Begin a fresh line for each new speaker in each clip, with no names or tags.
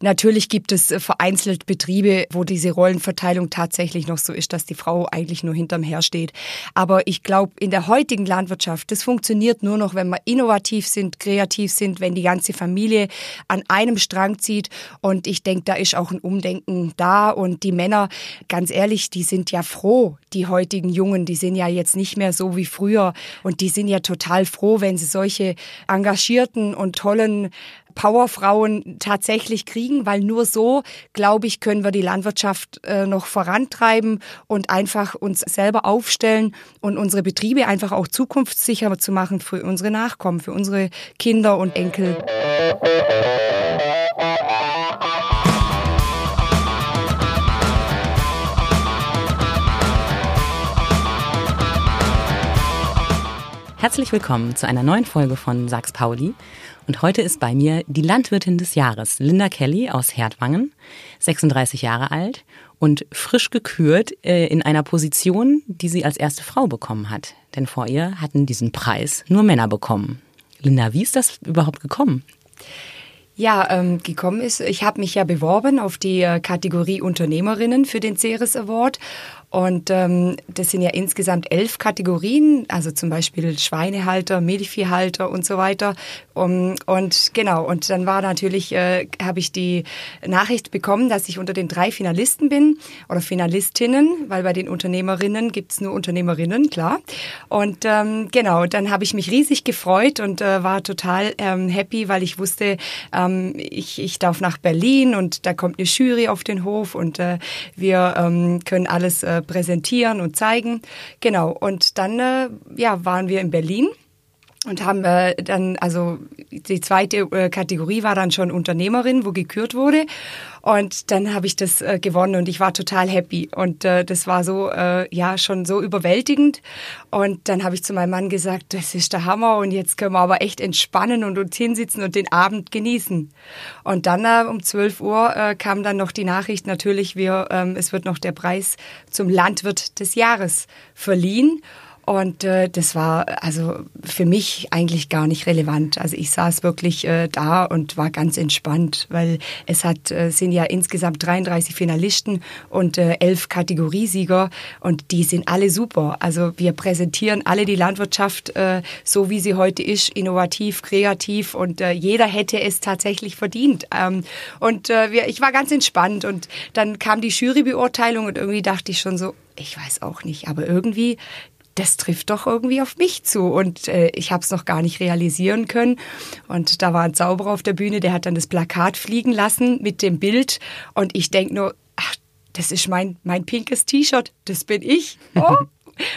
natürlich gibt es äh, vereinzelt Betriebe, wo diese Rollenverteilung tatsächlich noch so ist, dass die Frau eigentlich nur hinterm Her steht. Aber ich glaube, in der heutigen Landwirtschaft, das funktioniert nur noch, wenn wir innovativ sind, kreativ sind, wenn die ganze Familie an einem Strang zieht. Und ich denke, da ist auch ein Umdenken da. Und die Männer, ganz ehrlich, die sind ja froh, die heutigen Jungen, die sind ja jetzt nicht mehr so wie früher. Und die sind ja total froh, wenn sie solche engagierten und tollen Powerfrauen tatsächlich kriegen, weil nur so, glaube ich, können wir die Landwirtschaft äh, noch vorantreiben und einfach uns selber aufstellen und unsere Betriebe einfach auch zukunftssicher zu machen für unsere Nachkommen, für unsere Kinder und Enkel.
Herzlich willkommen zu einer neuen Folge von Sachs Pauli. Und heute ist bei mir die Landwirtin des Jahres, Linda Kelly aus Herdwangen, 36 Jahre alt und frisch gekürt äh, in einer Position, die sie als erste Frau bekommen hat. Denn vor ihr hatten diesen Preis nur Männer bekommen. Linda, wie ist das überhaupt gekommen?
Ja, ähm, gekommen ist, ich habe mich ja beworben auf die äh, Kategorie Unternehmerinnen für den Ceres Award und ähm, das sind ja insgesamt elf Kategorien, also zum Beispiel Schweinehalter, Milchviehhalter und so weiter. Um, und genau, und dann war natürlich, äh, habe ich die Nachricht bekommen, dass ich unter den drei Finalisten bin oder Finalistinnen, weil bei den Unternehmerinnen gibt's nur Unternehmerinnen, klar. Und ähm, genau, dann habe ich mich riesig gefreut und äh, war total ähm, happy, weil ich wusste, ähm, ich, ich darf nach Berlin und da kommt eine Jury auf den Hof und äh, wir ähm, können alles äh, präsentieren und zeigen. Genau. Und dann äh, ja, waren wir in Berlin und haben äh, dann, also die zweite äh, Kategorie war dann schon Unternehmerin, wo gekürt wurde. Und dann habe ich das äh, gewonnen und ich war total happy. Und äh, das war so, äh, ja, schon so überwältigend. Und dann habe ich zu meinem Mann gesagt, das ist der Hammer und jetzt können wir aber echt entspannen und uns hinsitzen und den Abend genießen. Und dann äh, um 12 Uhr äh, kam dann noch die Nachricht, natürlich, wir, ähm, es wird noch der Preis zum Landwirt des Jahres verliehen. Und äh, das war also für mich eigentlich gar nicht relevant. Also ich saß wirklich äh, da und war ganz entspannt, weil es hat äh, sind ja insgesamt 33 Finalisten und äh, elf Kategoriesieger und die sind alle super. Also wir präsentieren alle die Landwirtschaft äh, so, wie sie heute ist, innovativ, kreativ und äh, jeder hätte es tatsächlich verdient. Ähm, und äh, wir, ich war ganz entspannt und dann kam die Jurybeurteilung und irgendwie dachte ich schon so, ich weiß auch nicht, aber irgendwie das trifft doch irgendwie auf mich zu. Und äh, ich habe es noch gar nicht realisieren können. Und da war ein Zauberer auf der Bühne, der hat dann das Plakat fliegen lassen mit dem Bild. Und ich denk nur, ach, das ist mein, mein pinkes T-Shirt, das bin ich. Oh.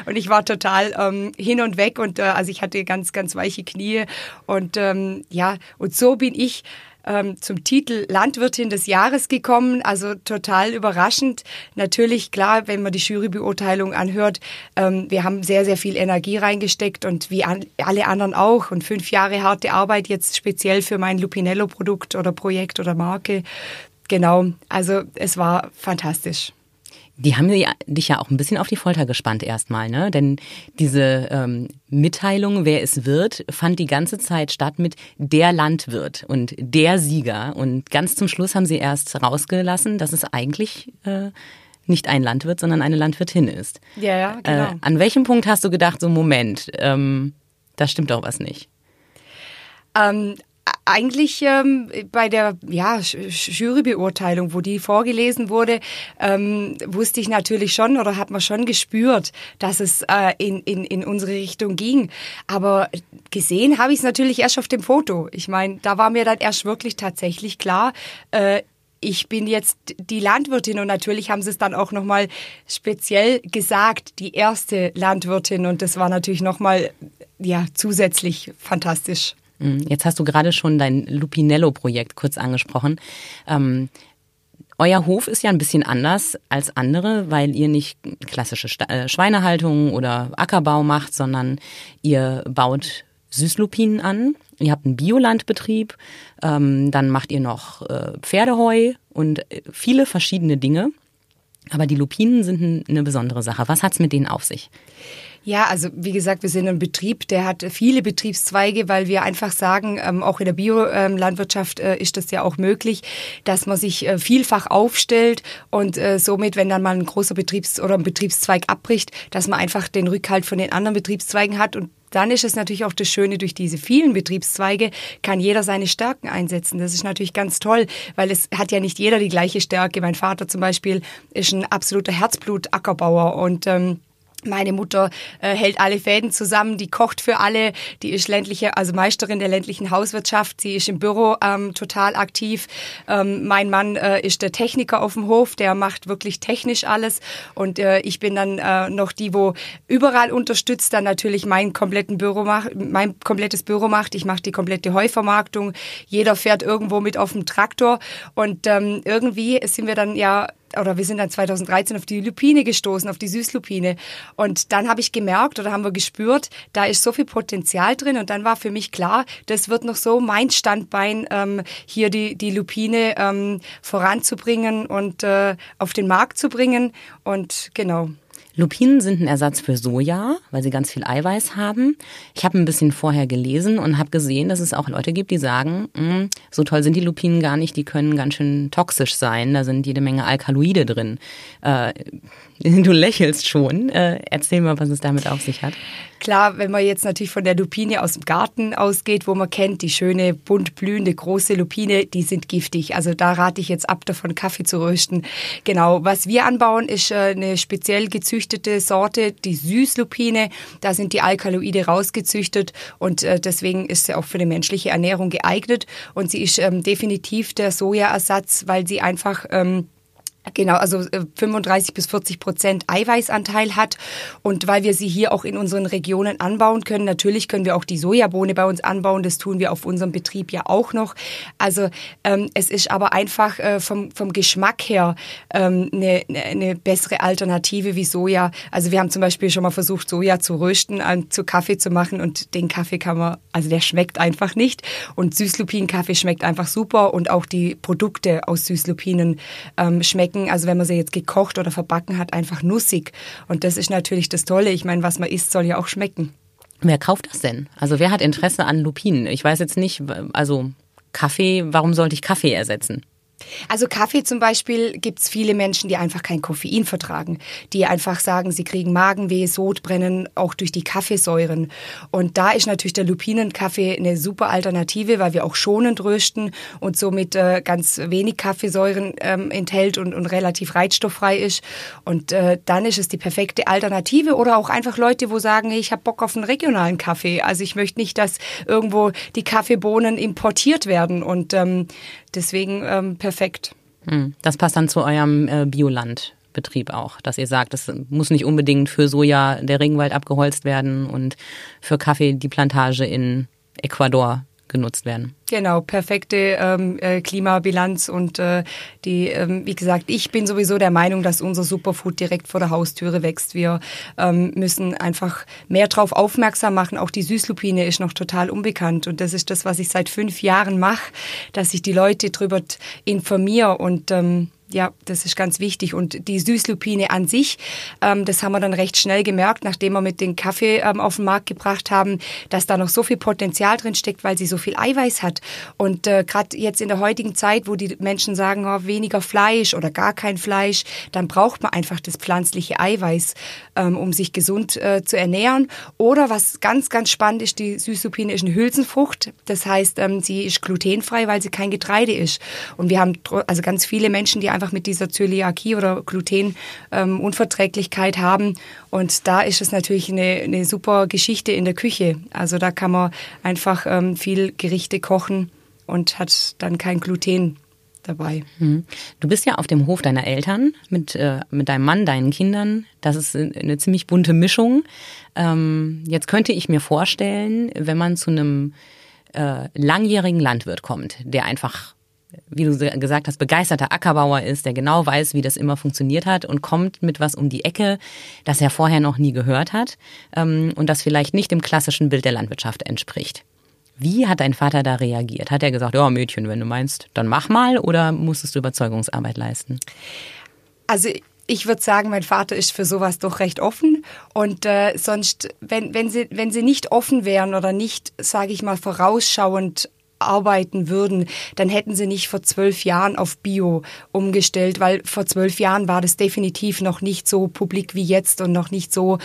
Und ich war total ähm, hin und weg und äh, also ich hatte ganz, ganz weiche Knie und ähm, ja, und so bin ich ähm, zum Titel Landwirtin des Jahres gekommen. Also total überraschend. Natürlich, klar, wenn man die Jurybeurteilung anhört, ähm, wir haben sehr, sehr viel Energie reingesteckt und wie an, alle anderen auch. Und fünf Jahre harte Arbeit jetzt speziell für mein Lupinello-Produkt oder Projekt oder Marke. Genau, also es war fantastisch.
Die haben dich ja auch ein bisschen auf die Folter gespannt erstmal, ne? Denn diese ähm, Mitteilung, wer es wird, fand die ganze Zeit statt mit der Landwirt und der Sieger. Und ganz zum Schluss haben sie erst rausgelassen, dass es eigentlich äh, nicht ein Landwirt, sondern eine Landwirtin ist.
Ja, ja, genau. Äh,
an welchem Punkt hast du gedacht, so Moment, ähm, da stimmt doch was nicht?
Ähm, eigentlich ähm, bei der ja, Jurybeurteilung, wo die vorgelesen wurde, ähm, wusste ich natürlich schon oder hat man schon gespürt, dass es äh, in, in, in unsere Richtung ging. Aber gesehen habe ich es natürlich erst auf dem Foto. Ich meine, da war mir dann erst wirklich tatsächlich klar, äh, ich bin jetzt die Landwirtin und natürlich haben sie es dann auch nochmal speziell gesagt, die erste Landwirtin und das war natürlich nochmal ja, zusätzlich fantastisch.
Mhm. Jetzt hast du gerade schon dein Lupinello-Projekt kurz angesprochen. Ähm, euer Hof ist ja ein bisschen anders als andere, weil ihr nicht klassische äh, Schweinehaltung oder Ackerbau macht, sondern ihr baut Süßlupinen an. Ihr habt einen Biolandbetrieb, ähm, dann macht ihr noch äh, Pferdeheu und äh, viele verschiedene Dinge. Aber die Lupinen sind eine besondere Sache. Was hat's mit denen auf sich?
Ja, also wie gesagt, wir sind ein Betrieb, der hat viele Betriebszweige, weil wir einfach sagen, ähm, auch in der Biolandwirtschaft äh, ist das ja auch möglich, dass man sich äh, vielfach aufstellt und äh, somit, wenn dann mal ein großer Betriebs- oder ein Betriebszweig abbricht, dass man einfach den Rückhalt von den anderen Betriebszweigen hat und dann ist es natürlich auch das Schöne, durch diese vielen Betriebszweige kann jeder seine Stärken einsetzen. Das ist natürlich ganz toll, weil es hat ja nicht jeder die gleiche Stärke. Mein Vater zum Beispiel ist ein absoluter Herzblut-Ackerbauer und ähm, meine Mutter äh, hält alle Fäden zusammen, die kocht für alle, die ist ländliche, also Meisterin der ländlichen Hauswirtschaft, sie ist im Büro ähm, total aktiv. Ähm, mein Mann äh, ist der Techniker auf dem Hof, der macht wirklich technisch alles und äh, ich bin dann äh, noch die, wo überall unterstützt, dann natürlich mein kompletten Büro macht, mein komplettes Büro macht. Ich mache die komplette Heuvermarktung. Jeder fährt irgendwo mit auf dem Traktor und ähm, irgendwie sind wir dann ja oder wir sind dann 2013 auf die Lupine gestoßen, auf die Süßlupine. Und dann habe ich gemerkt oder haben wir gespürt, da ist so viel Potenzial drin. Und dann war für mich klar, das wird noch so mein Standbein, ähm, hier die, die Lupine ähm, voranzubringen und äh, auf den Markt zu bringen. Und genau.
Lupinen sind ein Ersatz für Soja, weil sie ganz viel Eiweiß haben. Ich habe ein bisschen vorher gelesen und habe gesehen, dass es auch Leute gibt, die sagen, hm, so toll sind die Lupinen gar nicht, die können ganz schön toxisch sein. Da sind jede Menge Alkaloide drin. Äh, du lächelst schon. Äh, erzähl mal, was es damit auf sich hat.
Klar, wenn man jetzt natürlich von der Lupine aus dem Garten ausgeht, wo man kennt, die schöne, bunt blühende, große Lupine, die sind giftig. Also da rate ich jetzt ab, davon Kaffee zu rösten. Genau, was wir anbauen, ist äh, eine speziell gezüchtete Sorte, die Süßlupine. Da sind die Alkaloide rausgezüchtet und äh, deswegen ist sie auch für die menschliche Ernährung geeignet. Und sie ist ähm, definitiv der Sojaersatz, weil sie einfach... Ähm, Genau, also 35 äh, bis 40 Prozent Eiweißanteil hat. Und weil wir sie hier auch in unseren Regionen anbauen können, natürlich können wir auch die Sojabohne bei uns anbauen. Das tun wir auf unserem Betrieb ja auch noch. Also ähm, es ist aber einfach äh, vom, vom Geschmack her ähm, eine, eine bessere Alternative wie Soja. Also wir haben zum Beispiel schon mal versucht, Soja zu rösten, äh, zu Kaffee zu machen und den Kaffee kann man, also der schmeckt einfach nicht. Und Süßlupinenkaffee schmeckt einfach super und auch die Produkte aus Süßlupinen ähm, schmecken schmecken, also wenn man sie jetzt gekocht oder verbacken hat, einfach nussig. Und das ist natürlich das Tolle. Ich meine, was man isst, soll ja auch schmecken.
Wer kauft das denn? Also wer hat Interesse an Lupinen? Ich weiß jetzt nicht, also Kaffee, warum sollte ich Kaffee ersetzen?
Also Kaffee zum Beispiel gibt es viele Menschen, die einfach kein Koffein vertragen, die einfach sagen, sie kriegen Magenweh, Sodbrennen, auch durch die Kaffeesäuren. Und da ist natürlich der Lupinenkaffee eine super Alternative, weil wir auch schonend rösten und somit äh, ganz wenig Kaffeesäuren ähm, enthält und, und relativ reizstofffrei ist. Und äh, dann ist es die perfekte Alternative oder auch einfach Leute, wo sagen, ich habe Bock auf einen regionalen Kaffee. Also ich möchte nicht, dass irgendwo die Kaffeebohnen importiert werden und ähm, deswegen ähm, perfekt.
Hm. Das passt dann zu eurem äh, Biolandbetrieb auch, dass ihr sagt, es muss nicht unbedingt für Soja der Regenwald abgeholzt werden und für Kaffee die Plantage in Ecuador genutzt werden.
Genau, perfekte ähm, äh, Klimabilanz und äh, die, ähm, wie gesagt, ich bin sowieso der Meinung, dass unser Superfood direkt vor der Haustüre wächst. Wir ähm, müssen einfach mehr darauf aufmerksam machen. Auch die Süßlupine ist noch total unbekannt und das ist das, was ich seit fünf Jahren mache, dass ich die Leute darüber informiere und ähm, ja, das ist ganz wichtig. Und die Süßlupine an sich, ähm, das haben wir dann recht schnell gemerkt, nachdem wir mit dem Kaffee ähm, auf den Markt gebracht haben, dass da noch so viel Potenzial drin steckt, weil sie so viel Eiweiß hat. Und äh, gerade jetzt in der heutigen Zeit, wo die Menschen sagen, oh, weniger Fleisch oder gar kein Fleisch, dann braucht man einfach das pflanzliche Eiweiß, ähm, um sich gesund äh, zu ernähren. Oder was ganz, ganz spannend ist, die Süßlupine ist eine Hülsenfrucht. Das heißt, ähm, sie ist glutenfrei, weil sie kein Getreide ist. Und wir haben also ganz viele Menschen, die einfach einfach mit dieser Zöliakie oder Glutenunverträglichkeit ähm, haben. Und da ist es natürlich eine, eine super Geschichte in der Küche. Also da kann man einfach ähm, viel Gerichte kochen und hat dann kein Gluten dabei.
Mhm. Du bist ja auf dem Hof deiner Eltern mit, äh, mit deinem Mann, deinen Kindern. Das ist eine ziemlich bunte Mischung. Ähm, jetzt könnte ich mir vorstellen, wenn man zu einem äh, langjährigen Landwirt kommt, der einfach wie du gesagt hast, begeisterter Ackerbauer ist, der genau weiß, wie das immer funktioniert hat und kommt mit was um die Ecke, das er vorher noch nie gehört hat ähm, und das vielleicht nicht dem klassischen Bild der Landwirtschaft entspricht. Wie hat dein Vater da reagiert? Hat er gesagt, ja Mädchen, wenn du meinst, dann mach mal oder musstest du Überzeugungsarbeit leisten?
Also ich würde sagen, mein Vater ist für sowas doch recht offen. Und äh, sonst, wenn, wenn, sie, wenn sie nicht offen wären oder nicht, sage ich mal, vorausschauend arbeiten würden, dann hätten sie nicht vor zwölf Jahren auf Bio umgestellt, weil vor zwölf Jahren war das definitiv noch nicht so publik wie jetzt und noch nicht so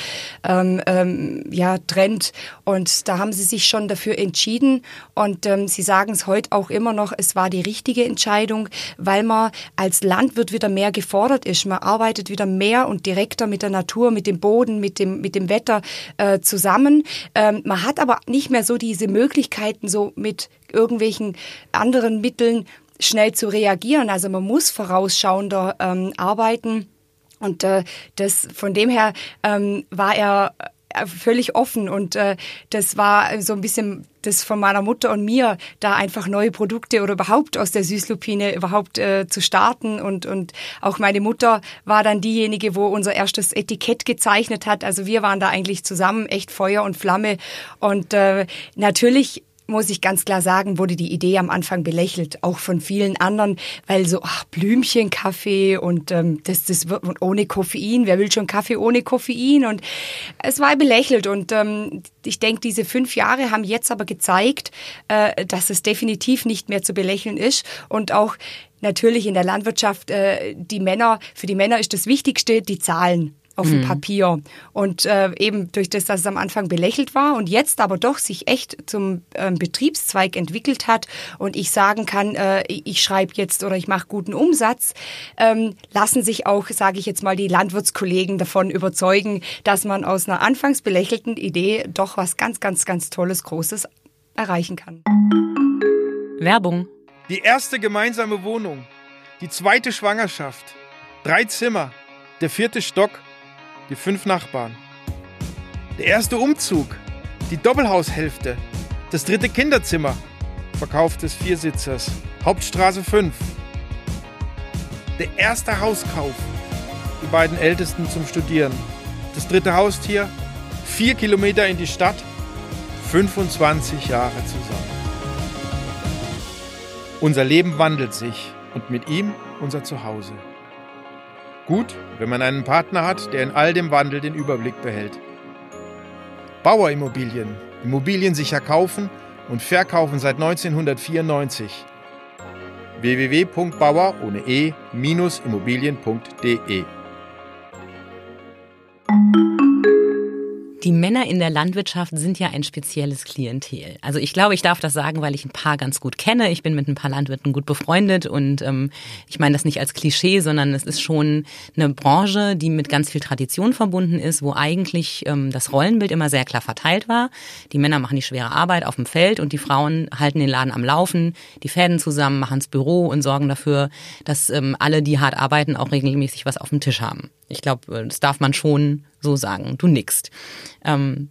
ähm, ähm, ja Trend. Und da haben sie sich schon dafür entschieden und ähm, sie sagen es heute auch immer noch, es war die richtige Entscheidung, weil man als Landwirt wieder mehr gefordert ist. Man arbeitet wieder mehr und direkter mit der Natur, mit dem Boden, mit dem mit dem Wetter äh, zusammen. Ähm, man hat aber nicht mehr so diese Möglichkeiten so mit irgendwelchen anderen Mitteln schnell zu reagieren. Also man muss vorausschauender ähm, arbeiten. Und äh, das von dem her ähm, war er äh, völlig offen und äh, das war so ein bisschen das von meiner Mutter und mir, da einfach neue Produkte oder überhaupt aus der Süßlupine überhaupt äh, zu starten und und auch meine Mutter war dann diejenige, wo unser erstes Etikett gezeichnet hat. Also wir waren da eigentlich zusammen echt Feuer und Flamme und äh, natürlich muss ich ganz klar sagen, wurde die Idee am Anfang belächelt, auch von vielen anderen, weil so ach, Blümchenkaffee und ähm, das, das wird ohne Koffein, wer will schon Kaffee ohne Koffein? Und es war belächelt. Und ähm, ich denke, diese fünf Jahre haben jetzt aber gezeigt, äh, dass es definitiv nicht mehr zu belächeln ist. Und auch natürlich in der Landwirtschaft äh, die Männer, für die Männer ist das Wichtigste die Zahlen auf dem mhm. Papier. Und äh, eben durch das, dass es am Anfang belächelt war und jetzt aber doch sich echt zum ähm, Betriebszweig entwickelt hat und ich sagen kann, äh, ich schreibe jetzt oder ich mache guten Umsatz, ähm, lassen sich auch, sage ich jetzt mal, die Landwirtskollegen davon überzeugen, dass man aus einer anfangs belächelten Idee doch was ganz, ganz, ganz Tolles, Großes erreichen kann.
Werbung.
Die erste gemeinsame Wohnung, die zweite Schwangerschaft, drei Zimmer, der vierte Stock die fünf Nachbarn. Der erste Umzug, die Doppelhaushälfte, das dritte Kinderzimmer, Verkauf des Viersitzers, Hauptstraße 5. Der erste Hauskauf, die beiden Ältesten zum Studieren, das dritte Haustier, vier Kilometer in die Stadt, 25 Jahre zusammen. Unser Leben wandelt sich. Und mit ihm unser Zuhause. Gut, wenn man einen Partner hat, der in all dem Wandel den Überblick behält. Bauerimmobilien. Immobilien sicher kaufen und verkaufen seit 1994. www.bauer ohne e-immobilien.de
Die Männer in der Landwirtschaft sind ja ein spezielles Klientel. Also ich glaube, ich darf das sagen, weil ich ein paar ganz gut kenne. Ich bin mit ein paar Landwirten gut befreundet und ähm, ich meine das nicht als Klischee, sondern es ist schon eine Branche, die mit ganz viel Tradition verbunden ist, wo eigentlich ähm, das Rollenbild immer sehr klar verteilt war. Die Männer machen die schwere Arbeit auf dem Feld und die Frauen halten den Laden am Laufen, die Fäden zusammen, machen das Büro und sorgen dafür, dass ähm, alle, die hart arbeiten, auch regelmäßig was auf dem Tisch haben. Ich glaube, äh, das darf man schon so sagen. Du nickst. Ähm,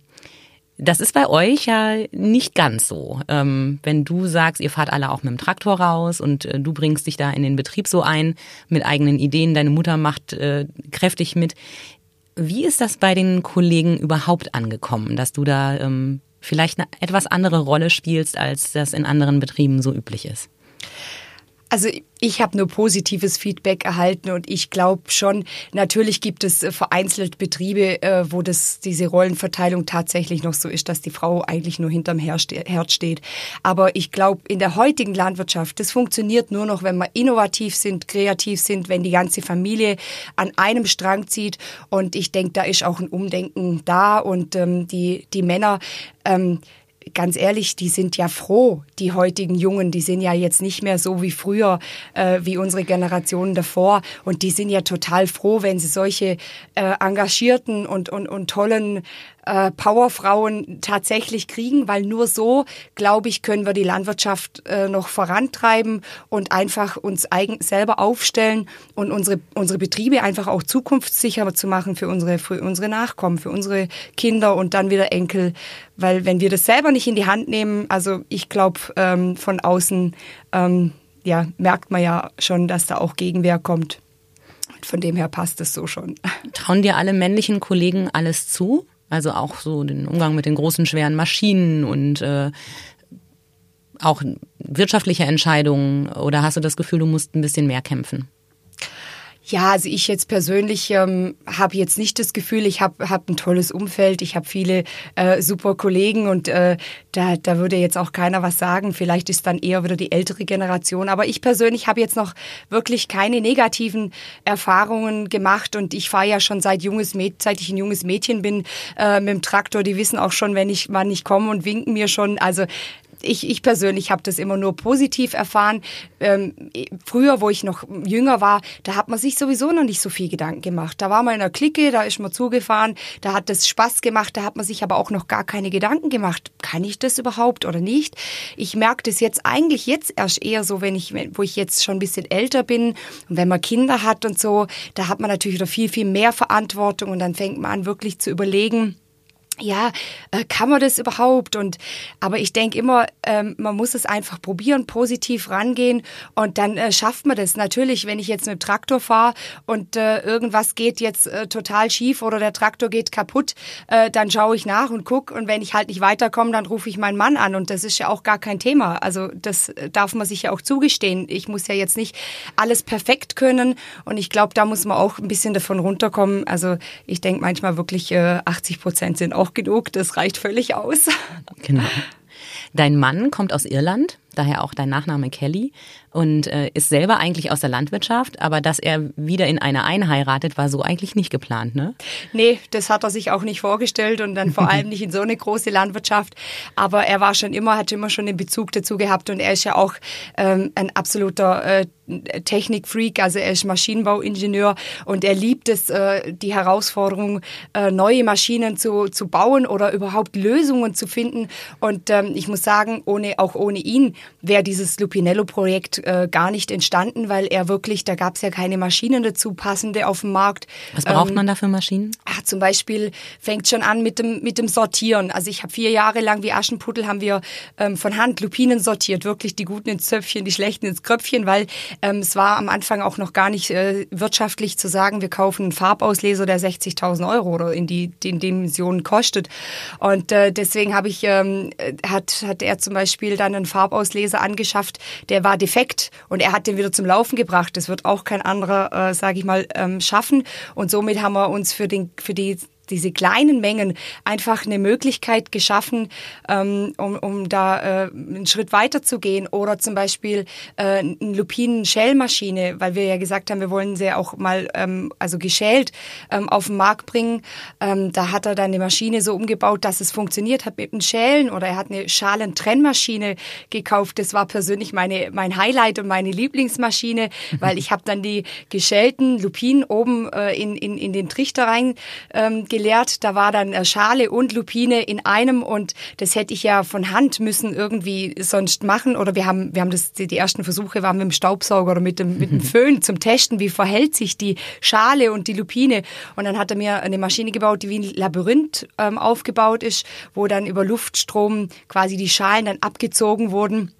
das ist bei euch ja nicht ganz so. Ähm, wenn du sagst, ihr fahrt alle auch mit dem Traktor raus und äh, du bringst dich da in den Betrieb so ein mit eigenen Ideen, deine Mutter macht äh, kräftig mit. Wie ist das bei den Kollegen überhaupt angekommen, dass du da ähm, vielleicht eine etwas andere Rolle spielst, als das in anderen Betrieben so üblich ist?
Also ich habe nur positives Feedback erhalten und ich glaube schon, natürlich gibt es äh, vereinzelt Betriebe, äh, wo das, diese Rollenverteilung tatsächlich noch so ist, dass die Frau eigentlich nur hinterm Herd steht. Aber ich glaube, in der heutigen Landwirtschaft, das funktioniert nur noch, wenn wir innovativ sind, kreativ sind, wenn die ganze Familie an einem Strang zieht. Und ich denke, da ist auch ein Umdenken da und ähm, die, die Männer, ähm, ganz ehrlich, die sind ja froh, die heutigen Jungen, die sind ja jetzt nicht mehr so wie früher, äh, wie unsere Generationen davor. Und die sind ja total froh, wenn sie solche äh, engagierten und, und, und tollen äh, Powerfrauen tatsächlich kriegen, weil nur so, glaube ich, können wir die Landwirtschaft äh, noch vorantreiben und einfach uns eigen selber aufstellen und unsere, unsere Betriebe einfach auch zukunftssicher zu machen für unsere, für unsere Nachkommen, für unsere Kinder und dann wieder Enkel. Weil wenn wir das selber nicht in die Hand nehmen, also ich glaube, ähm, von außen ähm, ja, merkt man ja schon, dass da auch Gegenwehr kommt. Von dem her passt es so schon.
Trauen dir alle männlichen Kollegen alles zu? Also auch so den Umgang mit den großen, schweren Maschinen und äh, auch wirtschaftliche Entscheidungen? Oder hast du das Gefühl, du musst ein bisschen mehr kämpfen?
Ja, also ich jetzt persönlich ähm, habe jetzt nicht das Gefühl, ich habe hab ein tolles Umfeld, ich habe viele äh, super Kollegen und äh, da, da würde jetzt auch keiner was sagen. Vielleicht ist dann eher wieder die ältere Generation. Aber ich persönlich habe jetzt noch wirklich keine negativen Erfahrungen gemacht und ich fahre ja schon seit junges Mäd seit ich ein junges Mädchen bin äh, mit dem Traktor. Die wissen auch schon, wenn ich wann ich komme und winken mir schon. Also ich, ich persönlich habe das immer nur positiv erfahren. Ähm, früher, wo ich noch jünger war, da hat man sich sowieso noch nicht so viel Gedanken gemacht. Da war man in einer Clique, da ist man zugefahren, da hat das Spaß gemacht, da hat man sich aber auch noch gar keine Gedanken gemacht. Kann ich das überhaupt oder nicht? Ich merke das jetzt eigentlich jetzt erst eher so, wenn ich, wo ich jetzt schon ein bisschen älter bin und wenn man Kinder hat und so, da hat man natürlich wieder viel, viel mehr Verantwortung und dann fängt man an, wirklich zu überlegen, ja, äh, kann man das überhaupt? Und aber ich denke immer, ähm, man muss es einfach probieren, positiv rangehen und dann äh, schafft man das. Natürlich, wenn ich jetzt mit dem Traktor fahre und äh, irgendwas geht jetzt äh, total schief oder der Traktor geht kaputt, äh, dann schaue ich nach und guck und wenn ich halt nicht weiterkomme, dann rufe ich meinen Mann an und das ist ja auch gar kein Thema. Also das darf man sich ja auch zugestehen. Ich muss ja jetzt nicht alles perfekt können und ich glaube, da muss man auch ein bisschen davon runterkommen. Also ich denke manchmal wirklich äh, 80 Prozent sind auch auch genug, das reicht völlig aus.
Genau. Dein Mann kommt aus Irland, daher auch dein Nachname Kelly und äh, ist selber eigentlich aus der Landwirtschaft, aber dass er wieder in eine einheiratet, war so eigentlich nicht geplant, ne?
Nee, das hat er sich auch nicht vorgestellt und dann vor allem nicht in so eine große Landwirtschaft. Aber er war schon immer, hat immer schon den Bezug dazu gehabt und er ist ja auch ähm, ein absoluter äh, Technikfreak, also er ist Maschinenbauingenieur und er liebt es, äh, die Herausforderung, äh, neue Maschinen zu, zu bauen oder überhaupt Lösungen zu finden. Und ähm, ich muss sagen, ohne, auch ohne ihn wäre dieses Lupinello-Projekt äh, gar nicht entstanden, weil er wirklich, da gab es ja keine Maschinen dazu, passende auf dem Markt.
Was braucht ähm, man da für Maschinen?
Ach, zum Beispiel fängt schon an mit dem, mit dem Sortieren. Also ich habe vier Jahre lang wie Aschenputtel haben wir ähm, von Hand Lupinen sortiert, wirklich die guten ins Zöpfchen, die schlechten ins Kröpfchen, weil ähm, es war am Anfang auch noch gar nicht äh, wirtschaftlich zu sagen, wir kaufen einen Farbausleser, der 60.000 Euro oder in die, die in Dimensionen kostet. Und äh, deswegen habe ich, ähm, hat, hat er zum Beispiel dann einen Farbausleser angeschafft, der war defekt und er hat den wieder zum Laufen gebracht. Das wird auch kein anderer, äh, sage ich mal, ähm, schaffen. Und somit haben wir uns für, den, für die diese kleinen Mengen einfach eine Möglichkeit geschaffen, ähm, um, um da äh, einen Schritt weiter zu gehen. Oder zum Beispiel äh, eine Lupinen-Schälmaschine, weil wir ja gesagt haben, wir wollen sie auch mal ähm, also geschält ähm, auf den Markt bringen. Ähm, da hat er dann eine Maschine so umgebaut, dass es funktioniert hat mit den Schälen. Oder er hat eine Schalentrennmaschine gekauft. Das war persönlich meine, mein Highlight und meine Lieblingsmaschine, weil ich habe dann die geschälten Lupinen oben äh, in, in, in den Trichter rein ähm, gelehrt. Da war dann äh, Schale und Lupine in einem und das hätte ich ja von Hand müssen irgendwie sonst machen. Oder wir haben, wir haben das, die, die ersten Versuche waren mit dem Staubsauger oder mit dem, mit dem Föhn zum Testen, wie verhält sich die Schale und die Lupine. Und dann hat er mir eine Maschine gebaut, die wie ein Labyrinth ähm, aufgebaut ist, wo dann über Luftstrom quasi die Schalen dann abgezogen wurden.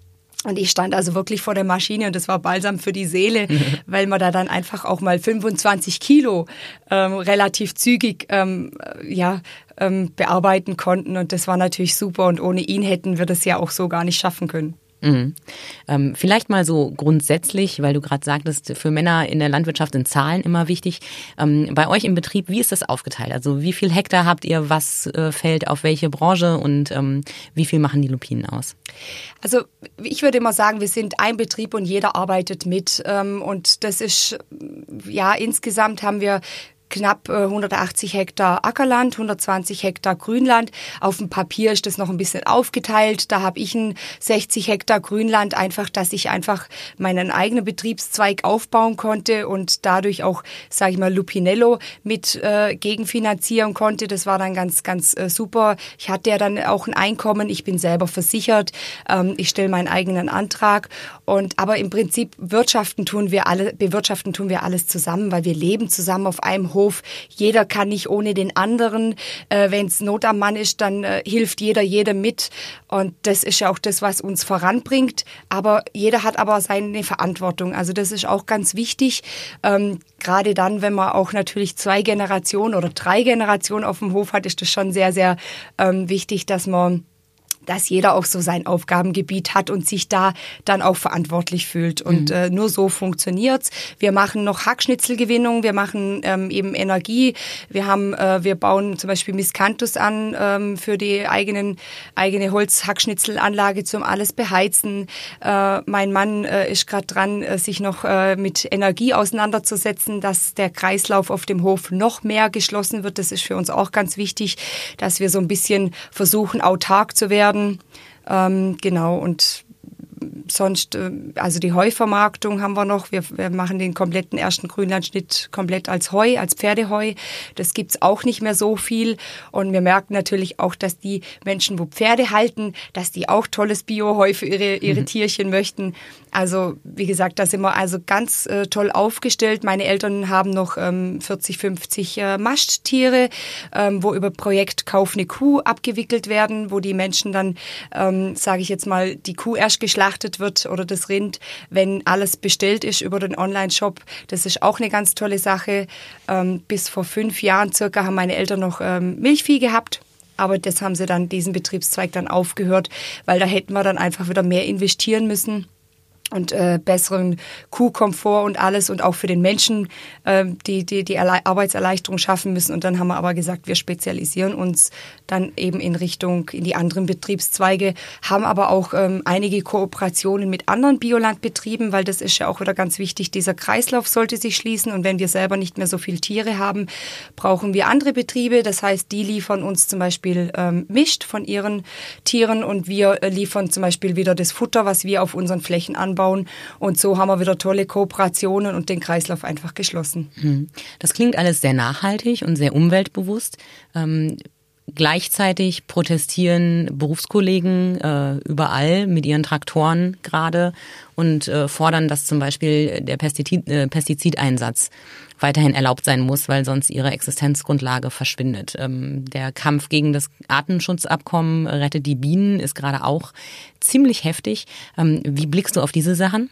Und ich stand also wirklich vor der Maschine und das war balsam für die Seele, weil man da dann einfach auch mal 25 Kilo ähm, relativ zügig ähm, ja, ähm, bearbeiten konnten. Und das war natürlich super. Und ohne ihn hätten wir das ja auch so gar nicht schaffen können.
Mhm. Ähm, vielleicht mal so grundsätzlich, weil du gerade sagtest, für Männer in der Landwirtschaft sind Zahlen immer wichtig. Ähm, bei euch im Betrieb, wie ist das aufgeteilt? Also wie viel Hektar habt ihr, was äh, fällt auf welche Branche und ähm, wie viel machen die Lupinen aus?
Also ich würde immer sagen, wir sind ein Betrieb und jeder arbeitet mit. Ähm, und das ist, ja, insgesamt haben wir knapp 180 äh, Hektar Ackerland, 120 Hektar Grünland. Auf dem Papier ist das noch ein bisschen aufgeteilt. Da habe ich ein 60 Hektar Grünland, einfach, dass ich einfach meinen eigenen Betriebszweig aufbauen konnte und dadurch auch, sage ich mal, Lupinello mit äh, gegenfinanzieren konnte. Das war dann ganz, ganz äh, super. Ich hatte ja dann auch ein Einkommen. Ich bin selber versichert. Ähm, ich stelle meinen eigenen Antrag. Und aber im Prinzip wirtschaften tun wir alle, bewirtschaften tun wir alles zusammen, weil wir leben zusammen auf einem. Jeder kann nicht ohne den anderen. Äh, Wenn es Not am Mann ist, dann äh, hilft jeder jedem mit. Und das ist ja auch das, was uns voranbringt. Aber jeder hat aber seine Verantwortung. Also das ist auch ganz wichtig. Ähm, Gerade dann, wenn man auch natürlich zwei Generationen oder drei Generationen auf dem Hof hat, ist das schon sehr, sehr ähm, wichtig, dass man dass jeder auch so sein Aufgabengebiet hat und sich da dann auch verantwortlich fühlt. Und mhm. äh, nur so funktioniert's. Wir machen noch Hackschnitzelgewinnung, wir machen ähm, eben Energie, wir haben, äh, wir bauen zum Beispiel Miscanthus an ähm, für die eigenen eigene Holzhackschnitzelanlage zum alles beheizen. Äh, mein Mann äh, ist gerade dran, äh, sich noch äh, mit Energie auseinanderzusetzen, dass der Kreislauf auf dem Hof noch mehr geschlossen wird. Das ist für uns auch ganz wichtig, dass wir so ein bisschen versuchen, autark zu werden werden. Ähm, genau, und sonst, äh, also die Heuvermarktung haben wir noch. Wir, wir machen den kompletten ersten Grünlandschnitt komplett als Heu, als Pferdeheu. Das gibt's auch nicht mehr so viel. Und wir merken natürlich auch, dass die Menschen, wo Pferde halten, dass die auch tolles Bioheu für ihre, ihre mhm. Tierchen möchten. Also wie gesagt, da sind wir also ganz äh, toll aufgestellt. Meine Eltern haben noch ähm, 40, 50 äh, Masttiere, ähm, wo über Projekt Kauf eine Kuh abgewickelt werden, wo die Menschen dann, ähm, sage ich jetzt mal, die Kuh erst geschlachtet wird oder das Rind, wenn alles bestellt ist über den Online-Shop. Das ist auch eine ganz tolle Sache. Ähm, bis vor fünf Jahren circa haben meine Eltern noch ähm, Milchvieh gehabt. Aber das haben sie dann, diesen Betriebszweig dann aufgehört, weil da hätten wir dann einfach wieder mehr investieren müssen und äh, besseren Kuhkomfort und alles und auch für den Menschen äh, die, die, die Arbeitserleichterung schaffen müssen. Und dann haben wir aber gesagt, wir spezialisieren uns dann eben in Richtung in die anderen Betriebszweige, haben aber auch ähm, einige Kooperationen mit anderen Biolandbetrieben, weil das ist ja auch wieder ganz wichtig. Dieser Kreislauf sollte sich schließen und wenn wir selber nicht mehr so viel Tiere haben, brauchen wir andere Betriebe. Das heißt, die liefern uns zum Beispiel ähm, Mischt von ihren Tieren und wir äh, liefern zum Beispiel wieder das Futter, was wir auf unseren Flächen anbauen anbauen. Und so haben wir wieder tolle Kooperationen und den Kreislauf einfach geschlossen.
Hm. Das klingt alles sehr nachhaltig und sehr umweltbewusst. Ähm Gleichzeitig protestieren Berufskollegen äh, überall mit ihren Traktoren gerade und äh, fordern, dass zum Beispiel der Pestizid, äh, Pestizideinsatz weiterhin erlaubt sein muss, weil sonst ihre Existenzgrundlage verschwindet. Ähm, der Kampf gegen das Artenschutzabkommen Rettet die Bienen ist gerade auch ziemlich heftig. Ähm, wie blickst du auf diese Sachen?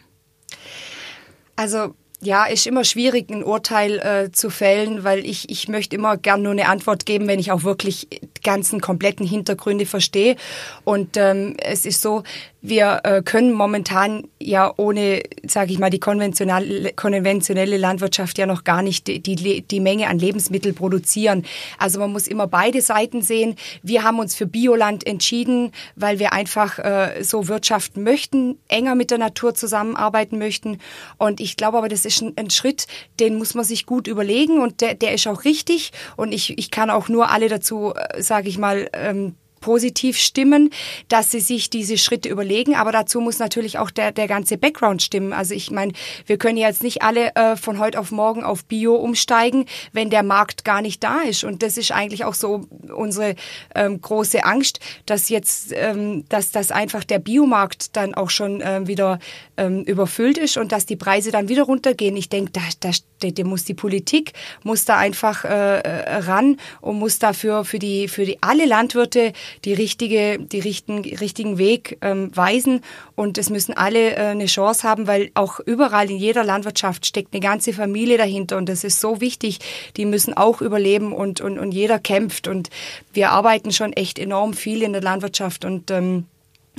Also ja, ist immer schwierig, ein Urteil äh, zu fällen, weil ich, ich möchte immer gern nur eine Antwort geben, wenn ich auch wirklich die ganzen kompletten Hintergründe verstehe. Und ähm, es ist so, wir äh, können momentan ja ohne, sage ich mal, die konventionelle, konventionelle Landwirtschaft ja noch gar nicht die, die, die Menge an Lebensmittel produzieren. Also man muss immer beide Seiten sehen. Wir haben uns für Bioland entschieden, weil wir einfach äh, so wirtschaften möchten, enger mit der Natur zusammenarbeiten möchten. Und ich glaube aber, das ist ein, ein Schritt, den muss man sich gut überlegen und der, der ist auch richtig. Und ich, ich kann auch nur alle dazu, äh, sage ich mal, ähm, positiv stimmen, dass sie sich diese Schritte überlegen. Aber dazu muss natürlich auch der, der ganze Background stimmen. Also ich meine, wir können jetzt nicht alle äh, von heute auf morgen auf Bio umsteigen, wenn der Markt gar nicht da ist. Und das ist eigentlich auch so unsere ähm, große Angst, dass jetzt, ähm, dass das einfach der Biomarkt dann auch schon ähm, wieder ähm, überfüllt ist und dass die Preise dann wieder runtergehen. Ich denke, da, da, da muss die Politik muss da einfach äh, äh, ran und muss dafür für die für die alle Landwirte die richtige, die richtigen, richtigen Weg ähm, weisen. Und es müssen alle äh, eine Chance haben, weil auch überall in jeder Landwirtschaft steckt eine ganze Familie dahinter. Und das ist so wichtig. Die müssen auch überleben und, und, und jeder kämpft. Und wir arbeiten schon echt enorm viel in der Landwirtschaft und ähm,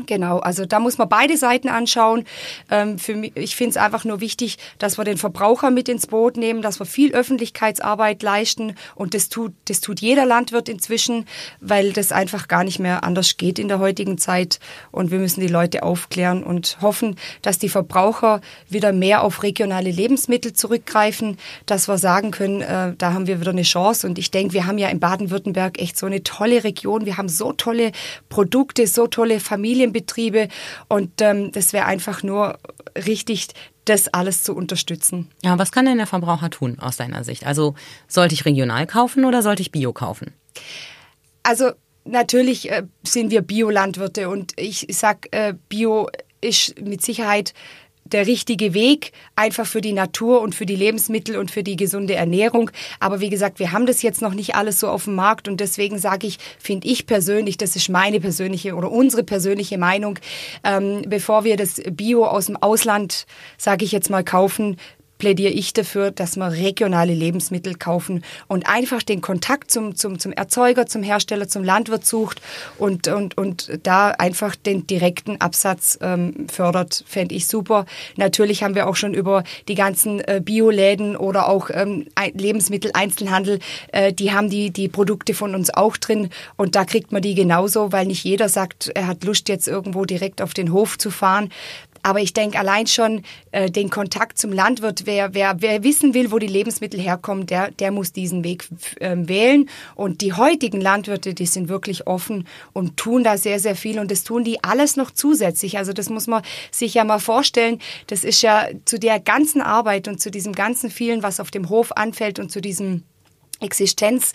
Genau, also da muss man beide Seiten anschauen. Ähm, für mich, ich finde es einfach nur wichtig, dass wir den Verbraucher mit ins Boot nehmen, dass wir viel Öffentlichkeitsarbeit leisten und das tut, das tut jeder Landwirt inzwischen, weil das einfach gar nicht mehr anders geht in der heutigen Zeit. Und wir müssen die Leute aufklären und hoffen, dass die Verbraucher wieder mehr auf regionale Lebensmittel zurückgreifen, dass wir sagen können, äh, da haben wir wieder eine Chance. Und ich denke, wir haben ja in Baden-Württemberg echt so eine tolle Region, wir haben so tolle Produkte, so tolle Familien Familienbetriebe und ähm, das wäre einfach nur richtig, das alles zu unterstützen.
Ja, was kann denn der Verbraucher tun aus deiner Sicht? Also sollte ich regional kaufen oder sollte ich Bio kaufen?
Also natürlich äh, sind wir Biolandwirte und ich sag, äh, Bio ist mit Sicherheit der richtige Weg, einfach für die Natur und für die Lebensmittel und für die gesunde Ernährung. Aber wie gesagt, wir haben das jetzt noch nicht alles so auf dem Markt und deswegen sage ich, finde ich persönlich, das ist meine persönliche oder unsere persönliche Meinung, ähm, bevor wir das Bio aus dem Ausland, sage ich jetzt mal, kaufen, plädiere ich dafür, dass wir regionale Lebensmittel kaufen und einfach den Kontakt zum, zum, zum Erzeuger, zum Hersteller, zum Landwirt sucht und, und, und da einfach den direkten Absatz ähm, fördert, fände ich super. Natürlich haben wir auch schon über die ganzen äh, Bioläden oder auch ähm, Lebensmitteleinzelhandel, äh, die haben die, die Produkte von uns auch drin und da kriegt man die genauso, weil nicht jeder sagt, er hat Lust jetzt irgendwo direkt auf den Hof zu fahren. Aber ich denke allein schon äh, den Kontakt zum Landwirt, wer, wer, wer wissen will, wo die Lebensmittel herkommen, der, der muss diesen Weg äh, wählen. Und die heutigen Landwirte, die sind wirklich offen und tun da sehr, sehr viel. Und das tun die alles noch zusätzlich. Also das muss man sich ja mal vorstellen. Das ist ja zu der ganzen Arbeit und zu diesem ganzen vielen, was auf dem Hof anfällt und zu diesem Existenz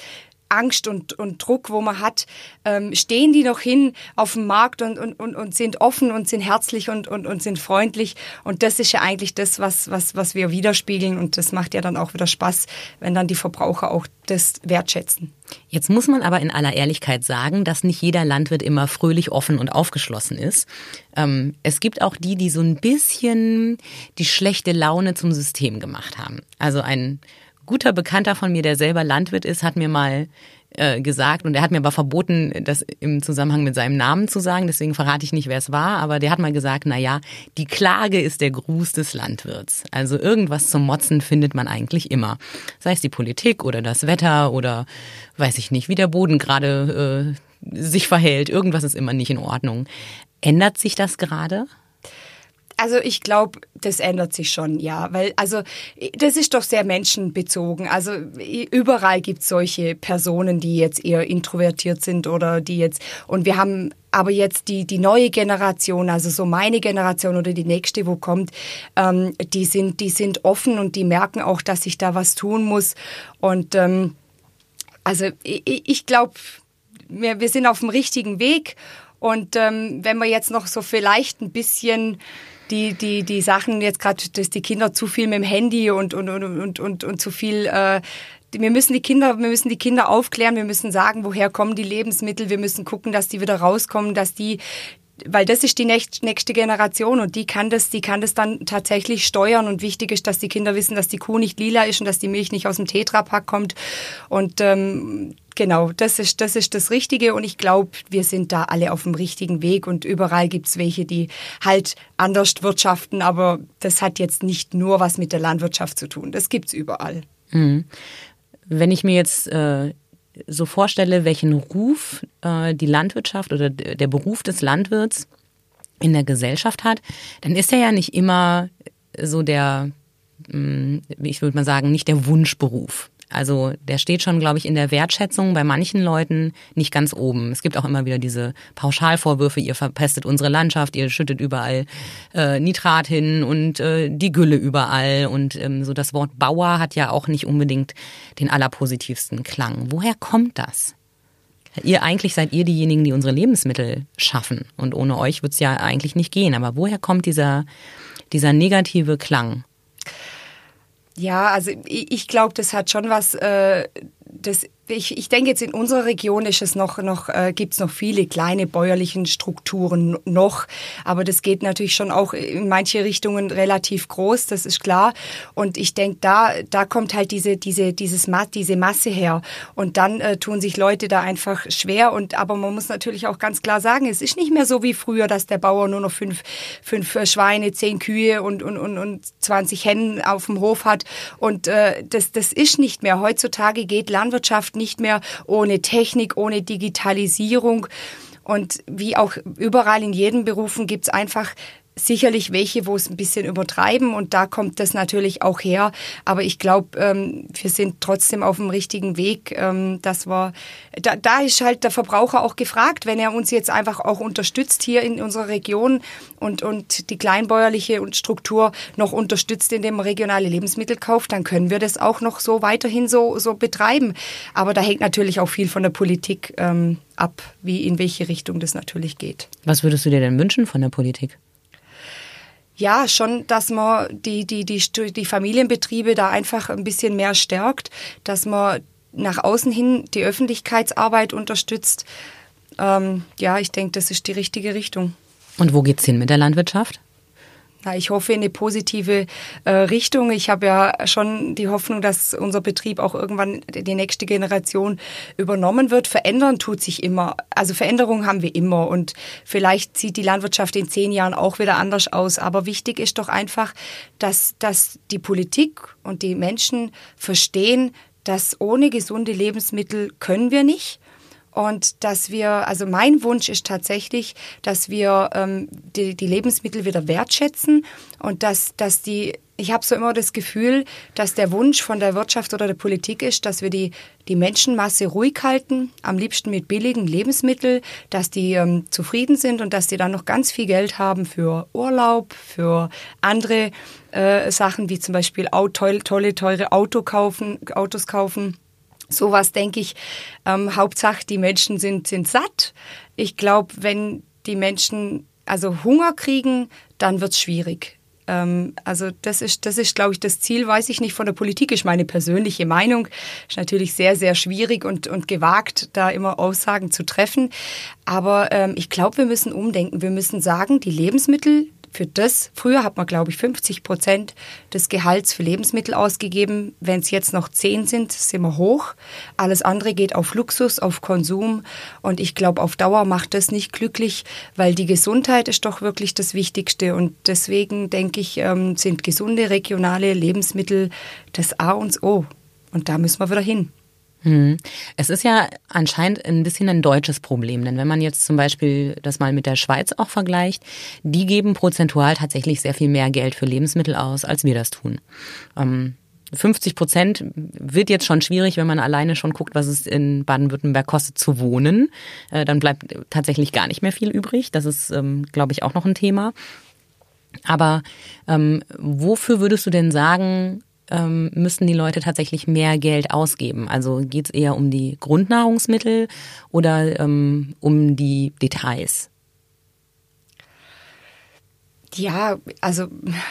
Angst und, und Druck, wo man hat, ähm, stehen die noch hin auf dem Markt und, und, und, und sind offen und sind herzlich und, und, und sind freundlich. Und das ist ja eigentlich das, was, was, was wir widerspiegeln. Und das macht ja dann auch wieder Spaß, wenn dann die Verbraucher auch das wertschätzen.
Jetzt muss man aber in aller Ehrlichkeit sagen, dass nicht jeder Landwirt immer fröhlich, offen und aufgeschlossen ist. Ähm, es gibt auch die, die so ein bisschen die schlechte Laune zum System gemacht haben. Also ein guter Bekannter von mir, der selber Landwirt ist, hat mir mal äh, gesagt und er hat mir aber verboten, das im Zusammenhang mit seinem Namen zu sagen, deswegen verrate ich nicht, wer es war, aber der hat mal gesagt, na ja, die Klage ist der Gruß des Landwirts. Also irgendwas zum Motzen findet man eigentlich immer. Sei es die Politik oder das Wetter oder weiß ich nicht, wie der Boden gerade äh, sich verhält. Irgendwas ist immer nicht in Ordnung. Ändert sich das gerade?
Also ich glaube, das ändert sich schon, ja, weil also das ist doch sehr menschenbezogen. Also überall gibt es solche Personen, die jetzt eher introvertiert sind oder die jetzt und wir haben aber jetzt die die neue Generation, also so meine Generation oder die nächste, wo kommt, ähm, die sind die sind offen und die merken auch, dass ich da was tun muss. Und ähm, also ich, ich glaube, wir, wir sind auf dem richtigen Weg. Und ähm, wenn wir jetzt noch so vielleicht ein bisschen die, die, die Sachen jetzt gerade, dass die Kinder zu viel mit dem Handy und, und, und, und, und, und zu viel äh, wir müssen die Kinder, wir müssen die Kinder aufklären, wir müssen sagen, woher kommen die Lebensmittel, wir müssen gucken, dass die wieder rauskommen, dass die weil das ist die nächste Generation und die kann das, die kann das dann tatsächlich steuern. Und wichtig ist, dass die Kinder wissen, dass die Kuh nicht lila ist und dass die Milch nicht aus dem Tetrapack kommt. Und ähm, genau, das ist, das ist das Richtige. Und ich glaube, wir sind da alle auf dem richtigen Weg. Und überall gibt es welche, die halt anders wirtschaften, aber das hat jetzt nicht nur was mit der Landwirtschaft zu tun, das gibt es überall.
Mhm. Wenn ich mir jetzt äh, so vorstelle, welchen Ruf äh, die Landwirtschaft oder der Beruf des Landwirts in der Gesellschaft hat, dann ist er ja nicht immer so der, mm, ich würde mal sagen, nicht der Wunschberuf. Also der steht schon, glaube ich, in der Wertschätzung bei manchen Leuten nicht ganz oben. Es gibt auch immer wieder diese Pauschalvorwürfe, ihr verpestet unsere Landschaft, ihr schüttet überall äh, Nitrat hin und äh, die Gülle überall. Und ähm, so das Wort Bauer hat ja auch nicht unbedingt den allerpositivsten Klang. Woher kommt das? Ihr eigentlich seid ihr diejenigen, die unsere Lebensmittel schaffen. Und ohne euch wird es ja eigentlich nicht gehen. Aber woher kommt dieser, dieser negative Klang?
Ja, also ich, ich glaube, das hat schon was, äh, das ich, ich denke jetzt in unserer Region ist es noch, noch äh, gibt es noch viele kleine bäuerlichen Strukturen noch, aber das geht natürlich schon auch in manche Richtungen relativ groß, das ist klar. Und ich denke, da, da kommt halt diese, diese, dieses, diese Masse her. Und dann äh, tun sich Leute da einfach schwer. Und aber man muss natürlich auch ganz klar sagen, es ist nicht mehr so wie früher, dass der Bauer nur noch fünf, fünf äh, Schweine, zehn Kühe und, und, und, und 20 Hennen auf dem Hof hat. Und äh, das, das ist nicht mehr. Heutzutage geht Landwirtschaft nicht mehr ohne Technik, ohne Digitalisierung. Und wie auch überall in jedem Berufen gibt es einfach sicherlich welche, wo es ein bisschen übertreiben und da kommt das natürlich auch her. Aber ich glaube, ähm, wir sind trotzdem auf dem richtigen Weg. Ähm, dass wir, da, da ist halt der Verbraucher auch gefragt, wenn er uns jetzt einfach auch unterstützt hier in unserer Region und, und die kleinbäuerliche Struktur noch unterstützt, indem man regionale Lebensmittel kauft, dann können wir das auch noch so weiterhin so, so betreiben. Aber da hängt natürlich auch viel von der Politik ähm, ab, wie in welche Richtung das natürlich geht.
Was würdest du dir denn wünschen von der Politik?
Ja, schon, dass man die, die, die, die Familienbetriebe da einfach ein bisschen mehr stärkt, dass man nach außen hin die Öffentlichkeitsarbeit unterstützt. Ähm, ja, ich denke, das ist die richtige Richtung.
Und wo geht's hin mit der Landwirtschaft?
Na, ich hoffe in eine positive äh, Richtung. Ich habe ja schon die Hoffnung, dass unser Betrieb auch irgendwann die nächste Generation übernommen wird. Verändern tut sich immer. Also Veränderungen haben wir immer und vielleicht sieht die Landwirtschaft in zehn Jahren auch wieder anders aus. Aber wichtig ist doch einfach, dass, dass die Politik und die Menschen verstehen, dass ohne gesunde Lebensmittel können wir nicht. Und dass wir, also mein Wunsch ist tatsächlich, dass wir ähm, die, die Lebensmittel wieder wertschätzen und dass, dass die, ich habe so immer das Gefühl, dass der Wunsch von der Wirtschaft oder der Politik ist, dass wir die, die Menschenmasse ruhig halten, am liebsten mit billigen Lebensmitteln, dass die ähm, zufrieden sind und dass die dann noch ganz viel Geld haben für Urlaub, für andere äh, Sachen, wie zum Beispiel tolle, tolle, teure Auto kaufen, Autos kaufen Sowas denke ich, ähm, Hauptsache die Menschen sind, sind satt. Ich glaube, wenn die Menschen also Hunger kriegen, dann wird es schwierig. Ähm, also das ist, das ist, glaube ich, das Ziel, weiß ich nicht, von der Politik ist meine persönliche Meinung. Ist natürlich sehr, sehr schwierig und, und gewagt, da immer Aussagen zu treffen. Aber ähm, ich glaube, wir müssen umdenken. Wir müssen sagen, die Lebensmittel, für das, früher hat man, glaube ich, 50 Prozent des Gehalts für Lebensmittel ausgegeben. Wenn es jetzt noch 10 sind, sind wir hoch. Alles andere geht auf Luxus, auf Konsum. Und ich glaube, auf Dauer macht das nicht glücklich, weil die Gesundheit ist doch wirklich das Wichtigste. Und deswegen denke ich, ähm, sind gesunde regionale Lebensmittel das A und O. Und da müssen wir wieder hin.
Hm. Es ist ja anscheinend ein bisschen ein deutsches Problem, denn wenn man jetzt zum Beispiel das mal mit der Schweiz auch vergleicht, die geben prozentual tatsächlich sehr viel mehr Geld für Lebensmittel aus, als wir das tun. 50 ähm, Prozent wird jetzt schon schwierig, wenn man alleine schon guckt, was es in Baden-Württemberg kostet zu wohnen. Äh, dann bleibt tatsächlich gar nicht mehr viel übrig. Das ist, ähm, glaube ich, auch noch ein Thema. Aber ähm, wofür würdest du denn sagen, ähm, müssten die Leute tatsächlich mehr Geld ausgeben? Also geht es eher um die Grundnahrungsmittel oder ähm, um die Details?
Ja, also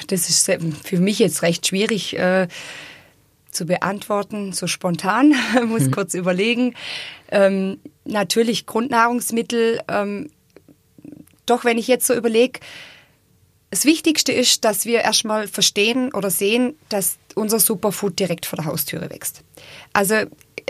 das ist für mich jetzt recht schwierig äh, zu beantworten, so spontan, muss hm. kurz überlegen. Ähm, natürlich Grundnahrungsmittel, ähm, doch wenn ich jetzt so überlege, das Wichtigste ist, dass wir erstmal verstehen oder sehen, dass unser Superfood direkt vor der Haustüre wächst. Also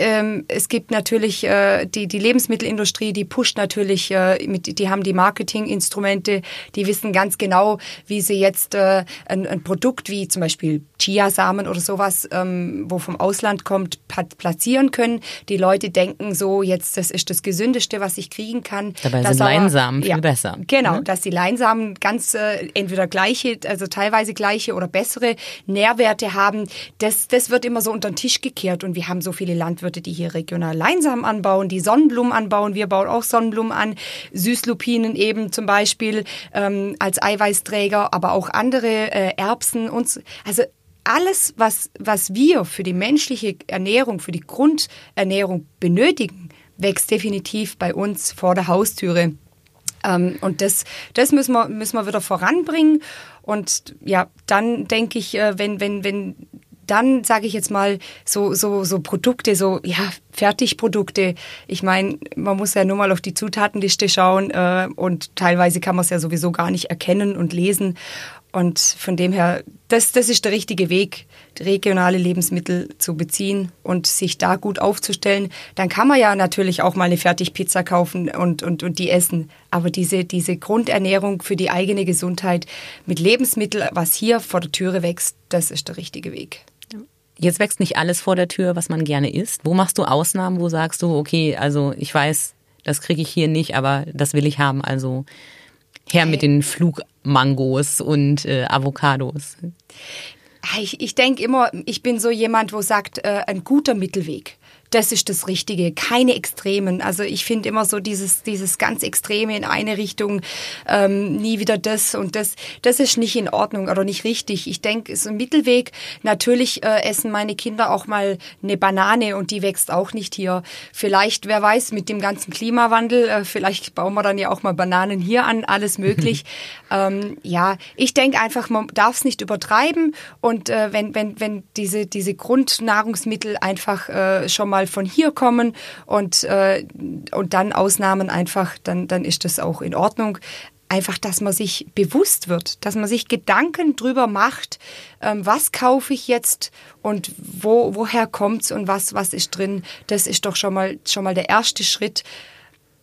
ähm, es gibt natürlich äh, die, die Lebensmittelindustrie, die pusht natürlich, äh, mit, die haben die Marketinginstrumente, die wissen ganz genau, wie sie jetzt äh, ein, ein Produkt wie zum Beispiel Chiasamen oder sowas, ähm, wo vom Ausland kommt, platzieren können. Die Leute denken so, jetzt das ist das Gesündeste, was ich kriegen kann.
Dabei sind aber, Leinsamen viel ja, besser.
Genau, ne? dass die Leinsamen ganz äh, entweder gleiche, also teilweise gleiche oder bessere Nährwerte haben. Das, das wird immer so unter den Tisch gekehrt und wir haben so viele Landwirte, die hier regional Leinsamen anbauen, die Sonnenblumen anbauen. Wir bauen auch Sonnenblumen an, Süßlupinen eben zum Beispiel ähm, als Eiweißträger, aber auch andere äh, Erbsen und also alles, was, was wir für die menschliche Ernährung, für die Grundernährung benötigen, wächst definitiv bei uns vor der Haustüre. Ähm, und das, das müssen wir, müssen wir wieder voranbringen. Und ja, dann denke ich, äh, wenn, wenn, wenn dann sage ich jetzt mal so so so Produkte, so ja Fertigprodukte. Ich meine, man muss ja nur mal auf die Zutatenliste schauen äh, und teilweise kann man es ja sowieso gar nicht erkennen und lesen. Und von dem her, das, das ist der richtige Weg, regionale Lebensmittel zu beziehen und sich da gut aufzustellen. Dann kann man ja natürlich auch mal eine Fertigpizza kaufen und, und, und die essen. Aber diese, diese Grundernährung für die eigene Gesundheit mit Lebensmitteln, was hier vor der Türe wächst, das ist der richtige Weg.
Jetzt wächst nicht alles vor der Tür, was man gerne isst. Wo machst du Ausnahmen? Wo sagst du, okay, also ich weiß, das kriege ich hier nicht, aber das will ich haben. Also her mit den Flugmangos und äh, Avocados.
Ich, ich denke immer, ich bin so jemand, wo sagt, äh, ein guter Mittelweg das ist das Richtige. Keine Extremen. Also ich finde immer so dieses, dieses ganz Extreme in eine Richtung, ähm, nie wieder das und das, das ist nicht in Ordnung oder nicht richtig. Ich denke, es ist ein Mittelweg. Natürlich äh, essen meine Kinder auch mal eine Banane und die wächst auch nicht hier. Vielleicht, wer weiß, mit dem ganzen Klimawandel, äh, vielleicht bauen wir dann ja auch mal Bananen hier an, alles möglich. ähm, ja, ich denke einfach, man darf es nicht übertreiben und äh, wenn, wenn, wenn diese, diese Grundnahrungsmittel einfach äh, schon mal mal von hier kommen und, äh, und dann Ausnahmen einfach, dann, dann ist das auch in Ordnung. einfach, dass man sich bewusst wird, dass man sich Gedanken drüber macht, ähm, was kaufe ich jetzt und wo, woher kommt's und was, was ist drin. Das ist doch schon mal, schon mal der erste Schritt.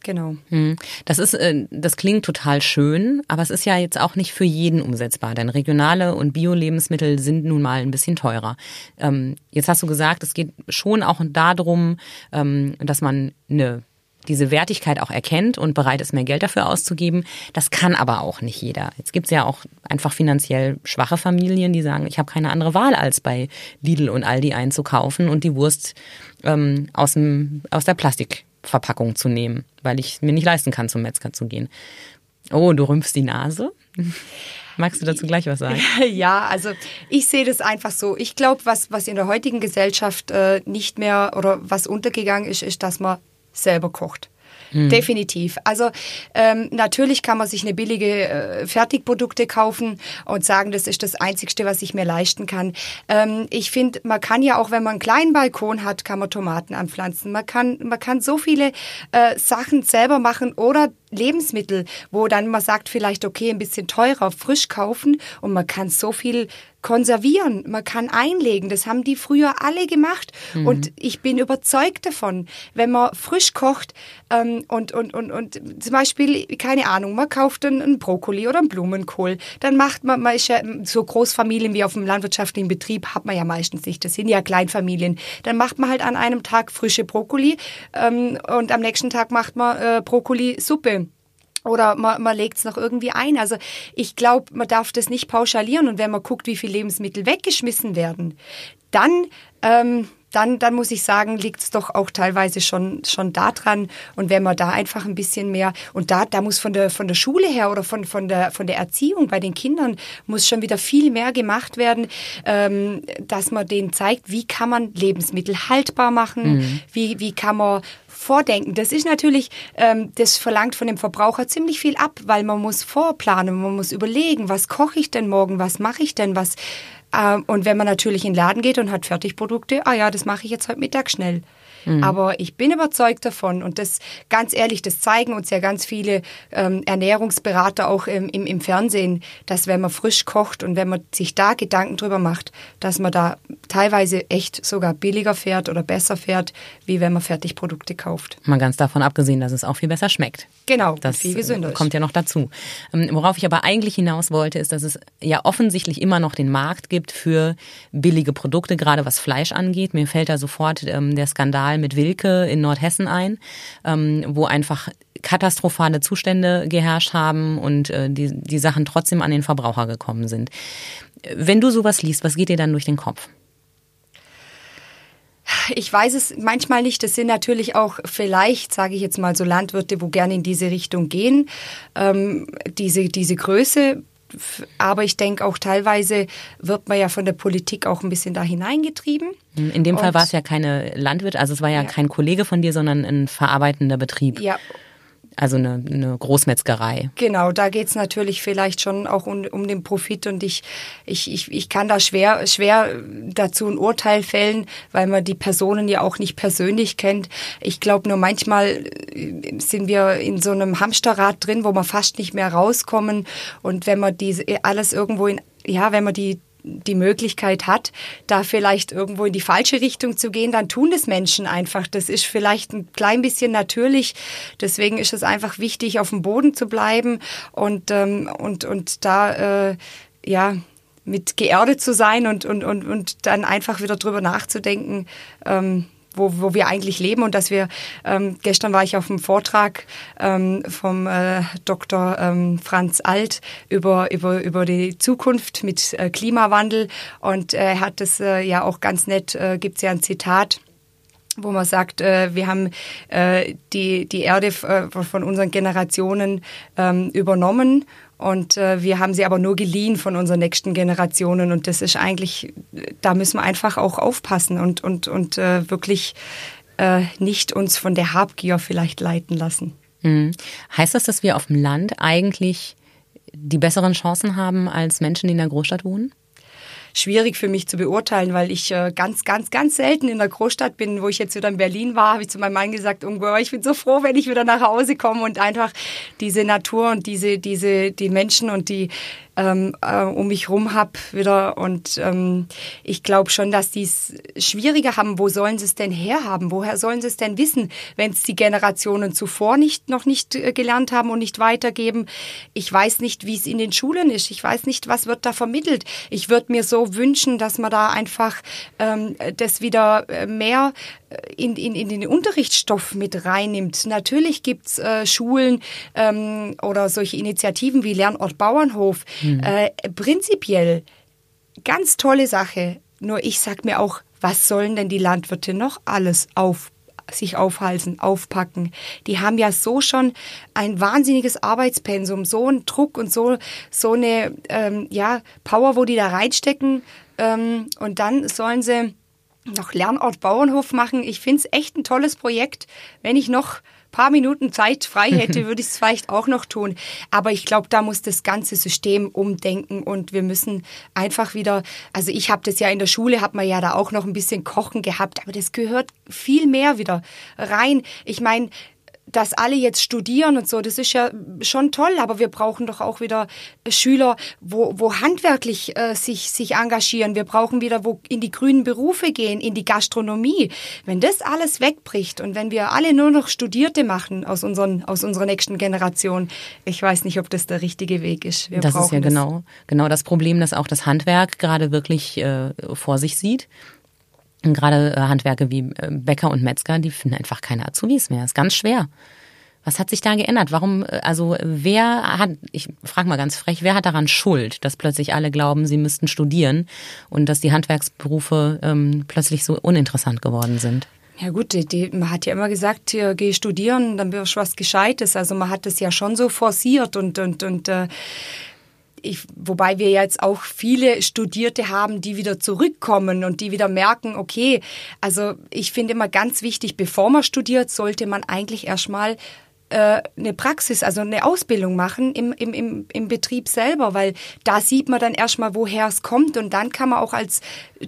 Genau.
Hm. Das ist, äh, das klingt total schön, aber es ist ja jetzt auch nicht für jeden umsetzbar, denn regionale und Bio-Lebensmittel sind nun mal ein bisschen teurer. Ähm, jetzt hast du gesagt, es geht schon auch darum, ähm, dass man eine diese Wertigkeit auch erkennt und bereit ist, mehr Geld dafür auszugeben. Das kann aber auch nicht jeder. Jetzt gibt es ja auch einfach finanziell schwache Familien, die sagen, ich habe keine andere Wahl, als bei Lidl und Aldi einzukaufen und die Wurst ähm, aus, dem, aus der Plastikverpackung zu nehmen, weil ich mir nicht leisten kann, zum Metzger zu gehen. Oh, du rümpfst die Nase? Magst du dazu gleich was sagen?
Ja, also ich sehe das einfach so. Ich glaube, was, was in der heutigen Gesellschaft äh, nicht mehr oder was untergegangen ist, ist, dass man selber kocht. Mhm. Definitiv. Also ähm, natürlich kann man sich eine billige äh, Fertigprodukte kaufen und sagen, das ist das Einzigste, was ich mir leisten kann. Ähm, ich finde, man kann ja auch, wenn man einen kleinen Balkon hat, kann man Tomaten anpflanzen. Man kann, man kann so viele äh, Sachen selber machen oder Lebensmittel, wo dann man sagt, vielleicht okay, ein bisschen teurer, frisch kaufen und man kann so viel konservieren, man kann einlegen. Das haben die früher alle gemacht. Mhm. Und ich bin überzeugt davon, wenn man frisch kocht ähm, und, und, und, und zum Beispiel, keine Ahnung, man kauft einen, einen Brokkoli oder einen Blumenkohl, dann macht man, man ist ja so Großfamilien wie auf dem landwirtschaftlichen Betrieb, hat man ja meistens nicht. Das sind ja Kleinfamilien. Dann macht man halt an einem Tag frische Brokkoli ähm, und am nächsten Tag macht man äh, Brokkoli-Suppe oder man, man legt es noch irgendwie ein. Also ich glaube, man darf das nicht pauschalieren. Und wenn man guckt, wie viele Lebensmittel weggeschmissen werden, dann, ähm, dann, dann muss ich sagen, liegt es doch auch teilweise schon, schon da dran. Und wenn man da einfach ein bisschen mehr, und da, da muss von der, von der Schule her oder von, von, der, von der Erziehung bei den Kindern muss schon wieder viel mehr gemacht werden, ähm, dass man denen zeigt, wie kann man Lebensmittel haltbar machen, mhm. wie, wie kann man Vordenken, das ist natürlich, ähm, das verlangt von dem Verbraucher ziemlich viel ab, weil man muss vorplanen, man muss überlegen, was koche ich denn morgen, was mache ich denn, was und wenn man natürlich in den Laden geht und hat Fertigprodukte, ah ja, das mache ich jetzt heute Mittag schnell. Mhm. Aber ich bin überzeugt davon und das ganz ehrlich, das zeigen uns ja ganz viele ähm, Ernährungsberater auch im, im, im Fernsehen, dass wenn man frisch kocht und wenn man sich da Gedanken drüber macht, dass man da teilweise echt sogar billiger fährt oder besser fährt, wie wenn man Fertigprodukte kauft.
Mal ganz davon abgesehen, dass es auch viel besser schmeckt.
Genau,
das
viel gesünder
kommt ja noch dazu. Ähm, worauf ich aber eigentlich hinaus wollte, ist, dass es ja offensichtlich immer noch den Markt gibt für billige Produkte, gerade was Fleisch angeht. Mir fällt da sofort ähm, der Skandal mit Wilke in Nordhessen ein, ähm, wo einfach katastrophale Zustände geherrscht haben und äh, die, die Sachen trotzdem an den Verbraucher gekommen sind. Wenn du sowas liest, was geht dir dann durch den Kopf?
Ich weiß es manchmal nicht. Das sind natürlich auch vielleicht, sage ich jetzt mal, so Landwirte, wo gerne in diese Richtung gehen. Ähm, diese, diese Größe aber ich denke auch teilweise wird man ja von der Politik auch ein bisschen da hineingetrieben.
In dem Fall war es ja keine Landwirt, also es war ja, ja, kein Kollege von dir, sondern ein verarbeitender Betrieb.
Ja,
also eine, eine Großmetzgerei.
Genau, da geht's natürlich vielleicht schon auch um, um den Profit und ich, ich, ich, ich kann da schwer, schwer dazu ein Urteil fällen, weil man die Personen ja auch nicht persönlich kennt. Ich glaube nur manchmal äh, sind wir in so einem Hamsterrad drin, wo wir fast nicht mehr rauskommen und wenn man diese alles irgendwo in ja, wenn man die die Möglichkeit hat, da vielleicht irgendwo in die falsche Richtung zu gehen, dann tun das Menschen einfach. Das ist vielleicht ein klein bisschen natürlich. Deswegen ist es einfach wichtig, auf dem Boden zu bleiben und, ähm, und, und da, äh, ja, mit geerdet zu sein und, und, und, und dann einfach wieder drüber nachzudenken, ähm, wo, wo wir eigentlich leben und dass wir, ähm, gestern war ich auf einem Vortrag ähm, vom äh, Dr. Ähm, Franz Alt über, über, über die Zukunft mit äh, Klimawandel und äh, er hat das äh, ja auch ganz nett, äh, gibt es ja ein Zitat, wo man sagt, äh, wir haben äh, die, die Erde äh, von unseren Generationen ähm, übernommen und äh, wir haben sie aber nur geliehen von unseren nächsten Generationen. Und das ist eigentlich, da müssen wir einfach auch aufpassen und, und, und äh, wirklich äh, nicht uns von der Habgier vielleicht leiten lassen.
Mhm. Heißt das, dass wir auf dem Land eigentlich die besseren Chancen haben als Menschen, die in der Großstadt wohnen?
Schwierig für mich zu beurteilen, weil ich äh, ganz, ganz, ganz selten in der Großstadt bin. Wo ich jetzt wieder in Berlin war, habe ich zu meinem Mann gesagt, oh, ich bin so froh, wenn ich wieder nach Hause komme und einfach diese Natur und diese, diese, die Menschen und die ähm, äh, um mich rum habe wieder. Und ähm, ich glaube schon, dass die es schwieriger haben. Wo sollen sie es denn herhaben? Woher sollen sie es denn wissen, wenn es die Generationen zuvor nicht noch nicht äh, gelernt haben und nicht weitergeben? Ich weiß nicht, wie es in den Schulen ist. Ich weiß nicht, was wird da vermittelt. Ich würde mir so wünschen, dass man da einfach ähm, das wieder äh, mehr in, in, in den Unterrichtsstoff mit reinnimmt. Natürlich gibt's äh, Schulen ähm, oder solche Initiativen wie Lernort Bauernhof. Mhm. Äh, prinzipiell ganz tolle Sache. Nur ich sag mir auch, was sollen denn die Landwirte noch alles auf sich aufhalsen, aufpacken. Die haben ja so schon ein wahnsinniges Arbeitspensum, so einen Druck und so, so eine ähm, ja, Power, wo die da reinstecken. Ähm, und dann sollen sie noch Lernort Bauernhof machen. Ich finde es echt ein tolles Projekt. Wenn ich noch paar Minuten Zeit frei hätte, würde ich es vielleicht auch noch tun. Aber ich glaube, da muss das ganze System umdenken und wir müssen einfach wieder, also ich habe das ja in der Schule, hat man ja da auch noch ein bisschen Kochen gehabt, aber das gehört viel mehr wieder rein. Ich meine, dass alle jetzt studieren und so, das ist ja schon toll, aber wir brauchen doch auch wieder Schüler, wo, wo handwerklich äh, sich, sich engagieren. Wir brauchen wieder, wo in die grünen Berufe gehen, in die Gastronomie. Wenn das alles wegbricht und wenn wir alle nur noch Studierte machen aus, unseren, aus unserer nächsten Generation, ich weiß nicht, ob das der richtige Weg ist.
Wir das ist ja das. genau, genau das Problem, dass auch das Handwerk gerade wirklich äh, vor sich sieht. Und gerade äh, Handwerke wie äh, Bäcker und Metzger, die finden einfach keine Azubis mehr. Ist ganz schwer. Was hat sich da geändert? Warum, äh, also wer hat, ich frage mal ganz frech, wer hat daran Schuld, dass plötzlich alle glauben, sie müssten studieren und dass die Handwerksberufe ähm, plötzlich so uninteressant geworden sind?
Ja gut, die, die, man hat ja immer gesagt, hier, geh studieren, dann wirst du was Gescheites. Also man hat das ja schon so forciert und, und, und äh, ich, wobei wir jetzt auch viele Studierte haben, die wieder zurückkommen und die wieder merken, okay, also ich finde immer ganz wichtig, bevor man studiert, sollte man eigentlich erstmal äh, eine Praxis, also eine Ausbildung machen im, im, im, im Betrieb selber, weil da sieht man dann erstmal, woher es kommt und dann kann man auch als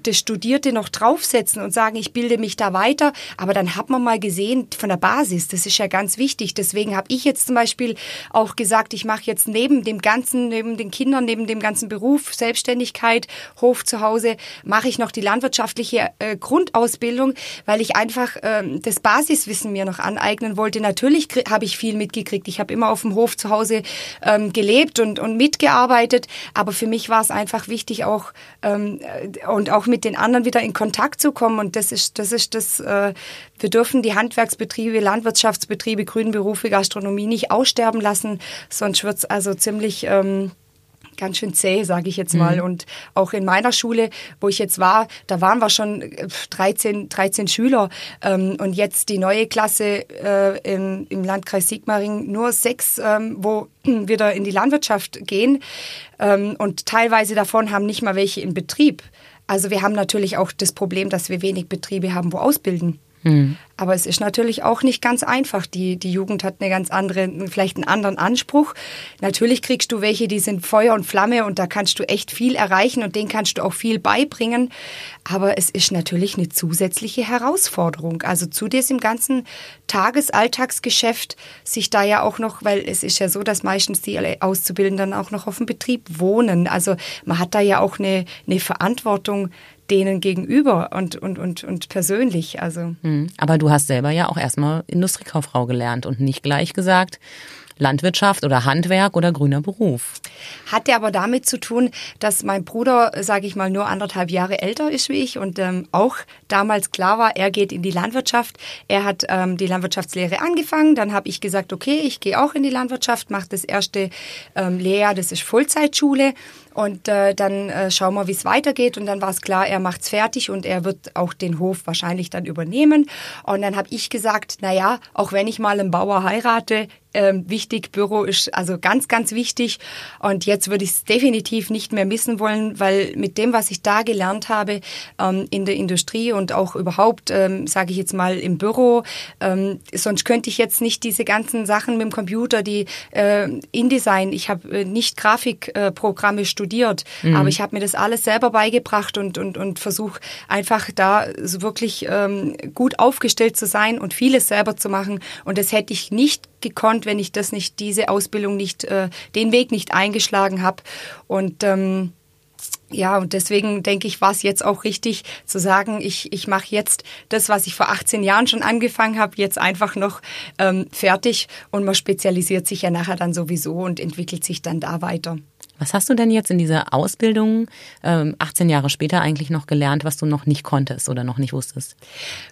das Studierte noch draufsetzen und sagen, ich bilde mich da weiter, aber dann hat man mal gesehen von der Basis, das ist ja ganz wichtig. Deswegen habe ich jetzt zum Beispiel auch gesagt, ich mache jetzt neben dem ganzen, neben den Kindern, neben dem ganzen Beruf, Selbstständigkeit, Hof zu Hause, mache ich noch die landwirtschaftliche äh, Grundausbildung, weil ich einfach äh, das Basiswissen mir noch aneignen wollte. Natürlich habe ich ich viel mitgekriegt. Ich habe immer auf dem Hof zu Hause ähm, gelebt und, und mitgearbeitet, aber für mich war es einfach wichtig, auch ähm, und auch mit den anderen wieder in Kontakt zu kommen. Und das ist das ist das. Äh, wir dürfen die Handwerksbetriebe, Landwirtschaftsbetriebe, grünen Berufe, Gastronomie nicht aussterben lassen, sonst wird es also ziemlich ähm, ganz schön zäh, sage ich jetzt mal. Mhm. Und auch in meiner Schule, wo ich jetzt war, da waren wir schon 13, äh, 13 Schüler. Ähm, und jetzt die neue Klasse äh, im, im Landkreis Sigmaring nur sechs, ähm, wo wieder in die Landwirtschaft gehen. Ähm, und teilweise davon haben nicht mal welche in Betrieb. Also wir haben natürlich auch das Problem, dass wir wenig Betriebe haben, wo ausbilden. Mhm. Aber es ist natürlich auch nicht ganz einfach. Die, die Jugend hat eine ganz andere, vielleicht einen anderen Anspruch. Natürlich kriegst du welche, die sind Feuer und Flamme und da kannst du echt viel erreichen und denen kannst du auch viel beibringen. Aber es ist natürlich eine zusätzliche Herausforderung. Also zu diesem ganzen Tagesalltagsgeschäft sich da ja auch noch, weil es ist ja so, dass meistens die Auszubildenden auch noch auf dem Betrieb wohnen. Also man hat da ja auch eine, eine Verantwortung, denen gegenüber und, und, und, und persönlich. Also.
Hm. Aber du hast selber ja auch erstmal Industriekauffrau gelernt und nicht gleich gesagt, Landwirtschaft oder Handwerk oder grüner Beruf.
Hatte aber damit zu tun, dass mein Bruder, sage ich mal, nur anderthalb Jahre älter ist wie ich und ähm, auch damals klar war, er geht in die Landwirtschaft. Er hat ähm, die Landwirtschaftslehre angefangen, dann habe ich gesagt, okay, ich gehe auch in die Landwirtschaft, mache das erste ähm, Lehrjahr, das ist Vollzeitschule und äh, dann äh, schauen wir, wie es weitergeht. Und dann war es klar, er macht's fertig und er wird auch den Hof wahrscheinlich dann übernehmen. Und dann habe ich gesagt, na ja, auch wenn ich mal einen Bauer heirate, ähm, wichtig. Büro ist also ganz, ganz wichtig. Und jetzt würde ich es definitiv nicht mehr missen wollen, weil mit dem, was ich da gelernt habe ähm, in der Industrie und auch überhaupt, ähm, sage ich jetzt mal, im Büro, ähm, sonst könnte ich jetzt nicht diese ganzen Sachen mit dem Computer, die äh, InDesign, ich habe äh, nicht Grafikprogramme äh, studiert, mhm. aber ich habe mir das alles selber beigebracht und, und, und versuche einfach da so wirklich ähm, gut aufgestellt zu sein und vieles selber zu machen. Und das hätte ich nicht gekonnt, wenn ich das nicht, diese Ausbildung nicht, äh, den Weg nicht eingeschlagen habe. Und ähm, ja, und deswegen denke ich, war es jetzt auch richtig zu sagen, ich, ich mache jetzt das, was ich vor 18 Jahren schon angefangen habe, jetzt einfach noch ähm, fertig und man spezialisiert sich ja nachher dann sowieso und entwickelt sich dann da weiter.
Was hast du denn jetzt in dieser Ausbildung ähm, 18 Jahre später eigentlich noch gelernt, was du noch nicht konntest oder noch nicht wusstest?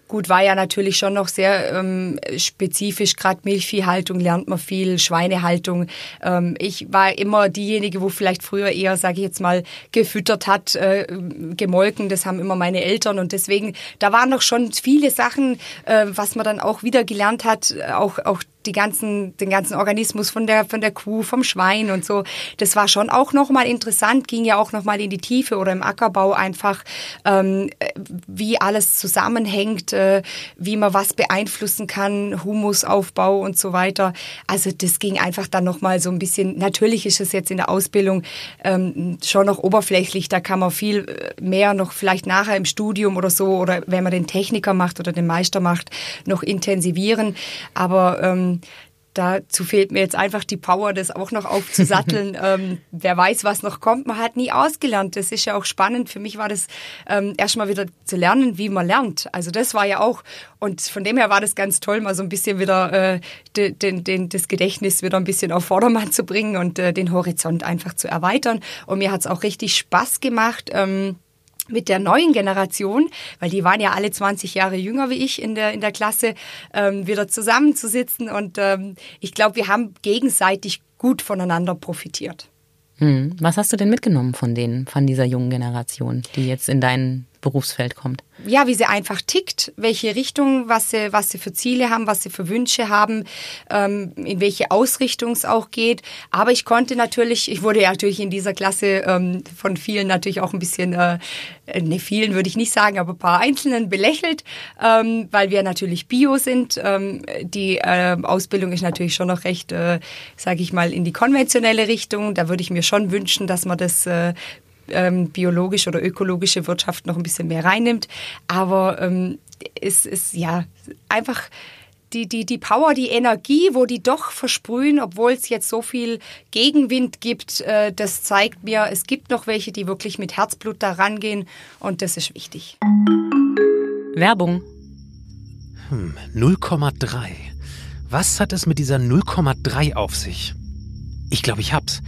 Gut, war ja natürlich schon noch sehr ähm, spezifisch. Gerade Milchviehhaltung lernt man viel, Schweinehaltung. Ähm, ich war immer diejenige, wo vielleicht früher eher, sage ich jetzt mal, gefüttert hat, äh, gemolken. Das haben immer meine Eltern und deswegen, da waren noch schon viele Sachen, äh, was man dann auch wieder gelernt hat, auch auch die ganzen, den ganzen Organismus von der, von der Kuh, vom Schwein und so. Das war schon auch nochmal interessant, ging ja auch nochmal in die Tiefe oder im Ackerbau einfach, ähm, wie alles zusammenhängt, äh, wie man was beeinflussen kann, Humusaufbau und so weiter. Also das ging einfach dann nochmal so ein bisschen, natürlich ist es jetzt in der Ausbildung ähm, schon noch oberflächlich, da kann man viel äh, mehr noch vielleicht nachher im Studium oder so oder wenn man den Techniker macht oder den Meister macht, noch intensivieren. Aber ähm, dazu fehlt mir jetzt einfach die Power, das auch noch aufzusatteln. ähm, wer weiß, was noch kommt. Man hat nie ausgelernt. Das ist ja auch spannend. Für mich war das ähm, erstmal wieder zu lernen, wie man lernt. Also das war ja auch, und von dem her war das ganz toll, mal so ein bisschen wieder äh, den, den, das Gedächtnis wieder ein bisschen auf Vordermann zu bringen und äh, den Horizont einfach zu erweitern. Und mir hat es auch richtig Spaß gemacht. Ähm, mit der neuen Generation, weil die waren ja alle 20 Jahre jünger wie ich in der, in der Klasse, ähm, wieder zusammenzusitzen. Und ähm, ich glaube, wir haben gegenseitig gut voneinander profitiert.
Hm. Was hast du denn mitgenommen von denen, von dieser jungen Generation, die jetzt in dein Berufsfeld kommt?
ja, wie sie einfach tickt, welche Richtung, was sie, was sie für Ziele haben, was sie für Wünsche haben, ähm, in welche Ausrichtung es auch geht. Aber ich konnte natürlich, ich wurde ja natürlich in dieser Klasse ähm, von vielen natürlich auch ein bisschen, äh, ne, vielen würde ich nicht sagen, aber ein paar Einzelnen belächelt, ähm, weil wir natürlich Bio sind. Ähm, die äh, Ausbildung ist natürlich schon noch recht, äh, sage ich mal, in die konventionelle Richtung. Da würde ich mir schon wünschen, dass man das äh, ähm, biologische oder ökologische Wirtschaft noch ein bisschen mehr reinnimmt. Aber ähm, es ist ja einfach die, die, die Power, die Energie, wo die doch versprühen, obwohl es jetzt so viel Gegenwind gibt, äh, das zeigt mir, es gibt noch welche, die wirklich mit Herzblut da rangehen und das ist wichtig.
Werbung.
Hm, 0,3. Was hat es mit dieser 0,3 auf sich? Ich glaube, ich hab's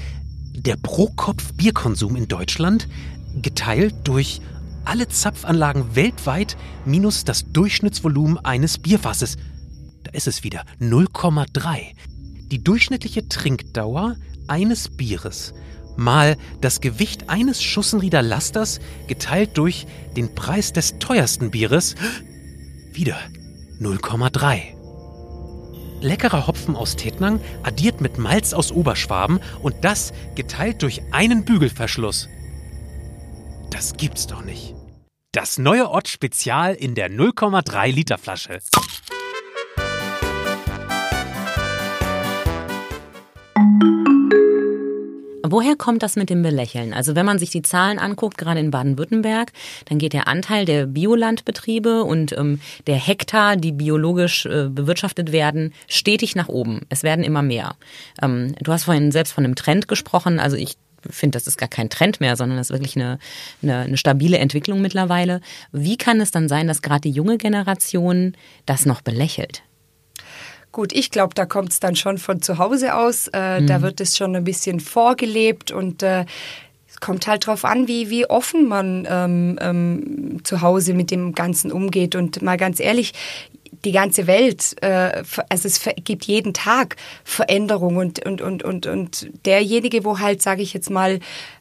der Pro-Kopf-Bierkonsum in Deutschland geteilt durch alle Zapfanlagen weltweit minus das Durchschnittsvolumen eines Bierfasses. Da ist es wieder 0,3. Die durchschnittliche Trinkdauer eines Bieres mal das Gewicht eines Schussenrieder Lasters geteilt durch den Preis des teuersten Bieres wieder 0,3 leckerer Hopfen aus Tettnang, addiert mit Malz aus Oberschwaben und das geteilt durch einen Bügelverschluss. Das gibt's doch nicht. Das neue Ott Spezial in der 0,3 Liter Flasche.
Woher kommt das mit dem Belächeln? Also wenn man sich die Zahlen anguckt, gerade in Baden-Württemberg, dann geht der Anteil der Biolandbetriebe und ähm, der Hektar, die biologisch äh, bewirtschaftet werden, stetig nach oben. Es werden immer mehr. Ähm, du hast vorhin selbst von einem Trend gesprochen. Also ich finde, das ist gar kein Trend mehr, sondern das ist wirklich eine, eine, eine stabile Entwicklung mittlerweile. Wie kann es dann sein, dass gerade die junge Generation das noch belächelt?
Gut, ich glaube, da kommt es dann schon von zu Hause aus. Äh, mhm. Da wird es schon ein bisschen vorgelebt und äh, es kommt halt drauf an, wie, wie offen man ähm, ähm, zu Hause mit dem Ganzen umgeht. Und mal ganz ehrlich, die ganze Welt, äh, also es gibt jeden Tag Veränderung und, und, und, und, und derjenige, wo halt, sage ich jetzt mal,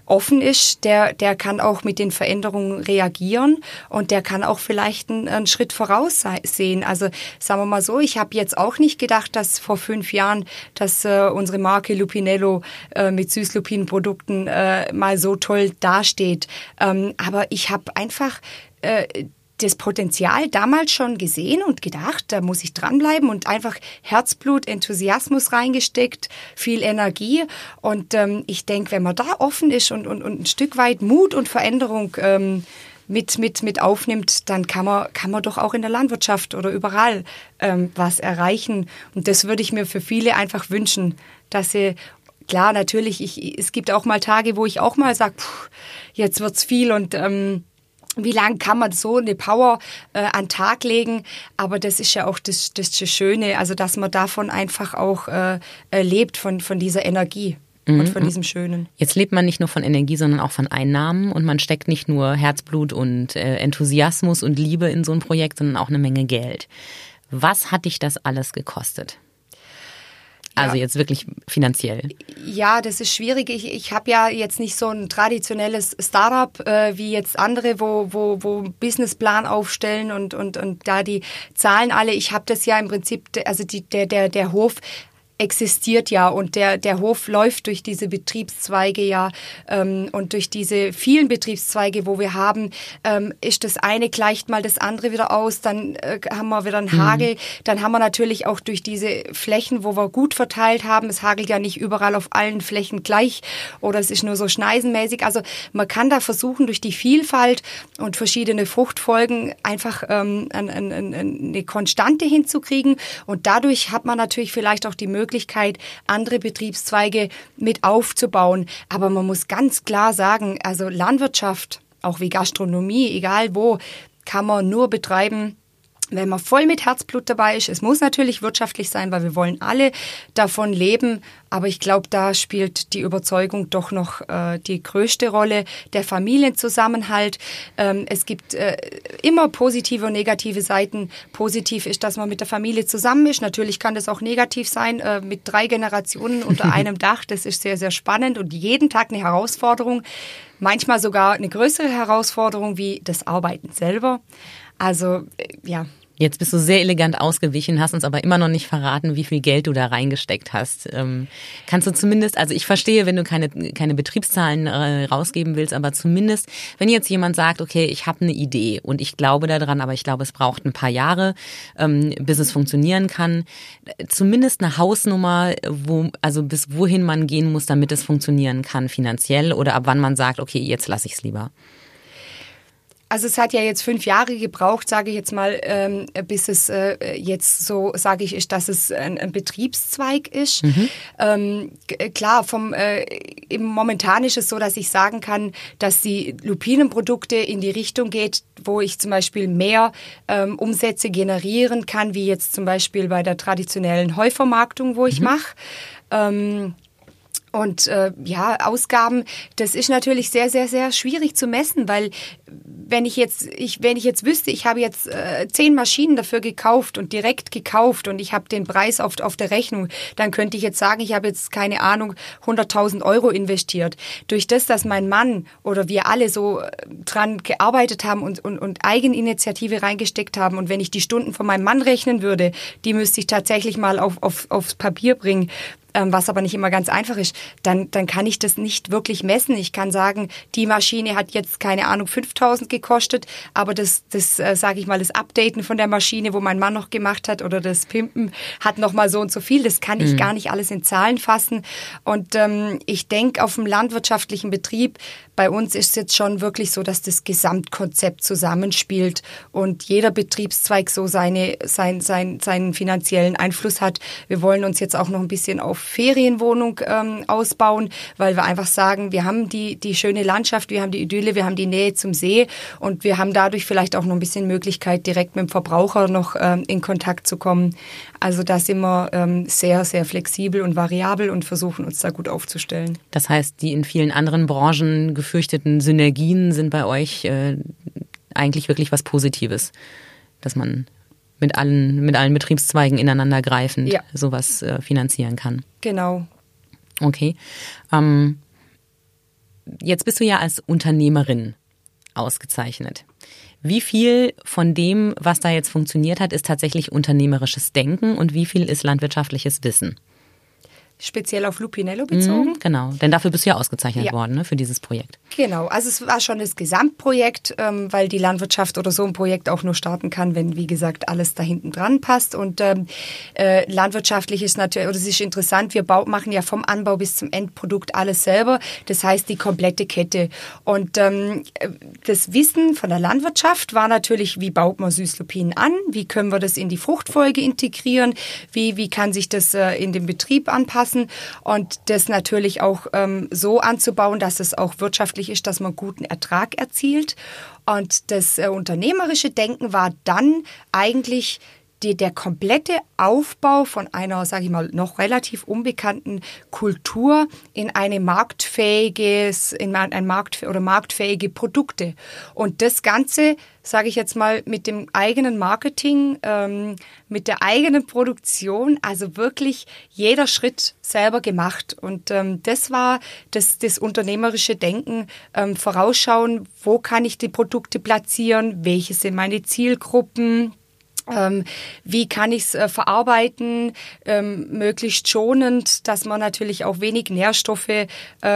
offen ist, der, der kann auch mit den Veränderungen reagieren und der kann auch vielleicht einen, einen Schritt voraussehen. Also sagen wir mal so, ich habe jetzt auch nicht gedacht, dass vor fünf Jahren, dass äh, unsere Marke Lupinello äh, mit Süßlupinenprodukten äh, mal so toll dasteht. Ähm, aber ich habe einfach äh, das Potenzial damals schon gesehen und gedacht, da muss ich dranbleiben und einfach Herzblut, Enthusiasmus reingesteckt, viel Energie. Und ähm, ich denke, wenn man da offen ist und, und, und ein Stück weit Mut und Veränderung ähm, mit, mit, mit aufnimmt, dann kann man, kann man doch auch in der Landwirtschaft oder überall ähm, was erreichen. Und das würde ich mir für viele einfach wünschen, dass sie Klar, natürlich, ich, es gibt auch mal Tage, wo ich auch mal sage, jetzt wird's viel und ähm, wie lange kann man so eine Power äh, an den Tag legen? Aber das ist ja auch das, das, das Schöne, also dass man davon einfach auch äh, lebt, von, von dieser Energie und von mhm. diesem Schönen.
Jetzt lebt man nicht nur von Energie, sondern auch von Einnahmen und man steckt nicht nur Herzblut und äh, Enthusiasmus und Liebe in so ein Projekt, sondern auch eine Menge Geld. Was hat dich das alles gekostet? Also ja. jetzt wirklich finanziell.
Ja, das ist schwierig. Ich, ich habe ja jetzt nicht so ein traditionelles Startup äh, wie jetzt andere, wo, wo, wo Businessplan aufstellen und, und, und da die Zahlen alle. Ich habe das ja im Prinzip, also die, der, der, der Hof existiert ja und der, der Hof läuft durch diese Betriebszweige ja ähm, und durch diese vielen Betriebszweige, wo wir haben, ähm, ist das eine gleicht mal das andere wieder aus, dann äh, haben wir wieder einen mhm. Hagel, mhm. dann haben wir natürlich auch durch diese Flächen, wo wir gut verteilt haben, es hagelt ja nicht überall auf allen Flächen gleich oder es ist nur so schneisenmäßig, also man kann da versuchen durch die Vielfalt und verschiedene Fruchtfolgen einfach ähm, eine, eine, eine Konstante hinzukriegen und dadurch hat man natürlich vielleicht auch die Möglichkeit, Möglichkeit, andere Betriebszweige mit aufzubauen. Aber man muss ganz klar sagen, also Landwirtschaft, auch wie Gastronomie, egal wo, kann man nur betreiben, wenn man voll mit Herzblut dabei ist. Es muss natürlich wirtschaftlich sein, weil wir wollen alle davon leben. Aber ich glaube, da spielt die Überzeugung doch noch äh, die größte Rolle. Der Familienzusammenhalt. Ähm, es gibt äh, immer positive und negative Seiten. Positiv ist, dass man mit der Familie zusammen ist. Natürlich kann das auch negativ sein, äh, mit drei Generationen unter einem Dach. Das ist sehr, sehr spannend und jeden Tag eine Herausforderung. Manchmal sogar eine größere Herausforderung wie das Arbeiten selber. Also äh, ja,
Jetzt bist du sehr elegant ausgewichen, hast uns aber immer noch nicht verraten, wie viel Geld du da reingesteckt hast. Ähm, kannst du zumindest, also ich verstehe, wenn du keine, keine Betriebszahlen äh, rausgeben willst, aber zumindest, wenn jetzt jemand sagt, okay, ich habe eine Idee und ich glaube daran, aber ich glaube, es braucht ein paar Jahre, ähm, bis es funktionieren kann, zumindest eine Hausnummer, wo, also bis wohin man gehen muss, damit es funktionieren kann finanziell oder ab wann man sagt, okay, jetzt lasse ich es lieber.
Also es hat ja jetzt fünf Jahre gebraucht, sage ich jetzt mal, ähm, bis es äh, jetzt so, sage ich, ist, dass es ein, ein Betriebszweig ist. Mhm. Ähm, klar, vom äh, im momentan ist es so, dass ich sagen kann, dass die Lupinenprodukte in die Richtung geht, wo ich zum Beispiel mehr ähm, Umsätze generieren kann, wie jetzt zum Beispiel bei der traditionellen Heuvermarktung, wo ich mhm. mache. Und äh, ja, Ausgaben, das ist natürlich sehr, sehr, sehr schwierig zu messen, weil wenn ich jetzt, ich, wenn ich jetzt wüsste, ich habe jetzt äh, zehn Maschinen dafür gekauft und direkt gekauft und ich habe den Preis auf, auf der Rechnung, dann könnte ich jetzt sagen, ich habe jetzt keine Ahnung 100.000 Euro investiert. Durch das, dass mein Mann oder wir alle so äh, dran gearbeitet haben und, und, und Eigeninitiative reingesteckt haben und wenn ich die Stunden von meinem Mann rechnen würde, die müsste ich tatsächlich mal auf, auf, aufs Papier bringen, ähm, was aber nicht immer ganz einfach ist, dann, dann kann ich das nicht wirklich messen. Ich kann sagen, die Maschine hat jetzt keine Ahnung 5000 gekostet, aber das, das äh, sage ich mal, das Updaten von der Maschine, wo mein Mann noch gemacht hat oder das Pimpen hat noch mal so und so viel. Das kann ich mhm. gar nicht alles in Zahlen fassen. Und ähm, ich denke, auf dem landwirtschaftlichen Betrieb bei uns ist es jetzt schon wirklich so, dass das Gesamtkonzept zusammenspielt und jeder Betriebszweig so seine, sein, sein, seinen finanziellen Einfluss hat. Wir wollen uns jetzt auch noch ein bisschen auf Ferienwohnung ähm, ausbauen, weil wir einfach sagen, wir haben die, die schöne Landschaft, wir haben die Idylle, wir haben die Nähe zum See und wir haben dadurch vielleicht auch noch ein bisschen Möglichkeit, direkt mit dem Verbraucher noch ähm, in Kontakt zu kommen. Also da sind wir ähm, sehr, sehr flexibel und variabel und versuchen uns da gut aufzustellen.
Das heißt, die in vielen anderen Branchen gefürchteten Synergien sind bei euch äh, eigentlich wirklich was Positives, dass man mit allen, mit allen Betriebszweigen ineinander greifend ja. sowas äh, finanzieren kann.
Genau.
Okay. Ähm, jetzt bist du ja als Unternehmerin ausgezeichnet. Wie viel von dem, was da jetzt funktioniert hat, ist tatsächlich unternehmerisches Denken und wie viel ist landwirtschaftliches Wissen?
Speziell auf Lupinello bezogen.
Mhm, genau, denn dafür bist du ja ausgezeichnet ja. worden ne, für dieses Projekt.
Genau, also es war schon das Gesamtprojekt, ähm, weil die Landwirtschaft oder so ein Projekt auch nur starten kann, wenn, wie gesagt, alles da hinten dran passt. Und ähm, äh, landwirtschaftlich ist natürlich, oder es ist interessant, wir bau, machen ja vom Anbau bis zum Endprodukt alles selber. Das heißt, die komplette Kette. Und ähm, das Wissen von der Landwirtschaft war natürlich, wie baut man Süßlupinen an? Wie können wir das in die Fruchtfolge integrieren? Wie, wie kann sich das äh, in den Betrieb anpassen? Anpassen und das natürlich auch ähm, so anzubauen, dass es auch wirtschaftlich ist, dass man guten Ertrag erzielt. Und das äh, unternehmerische Denken war dann eigentlich die, der komplette Aufbau von einer, sage ich mal, noch relativ unbekannten Kultur in eine marktfähiges, in ein Markt oder marktfähige Produkte. Und das Ganze, sage ich jetzt mal, mit dem eigenen Marketing, ähm, mit der eigenen Produktion, also wirklich jeder Schritt selber gemacht. Und ähm, das war das, das unternehmerische Denken, ähm, vorausschauen, wo kann ich die Produkte platzieren, welche sind meine Zielgruppen, ähm, wie kann ich es äh, verarbeiten, ähm, möglichst schonend, dass man natürlich auch wenig Nährstoffe äh,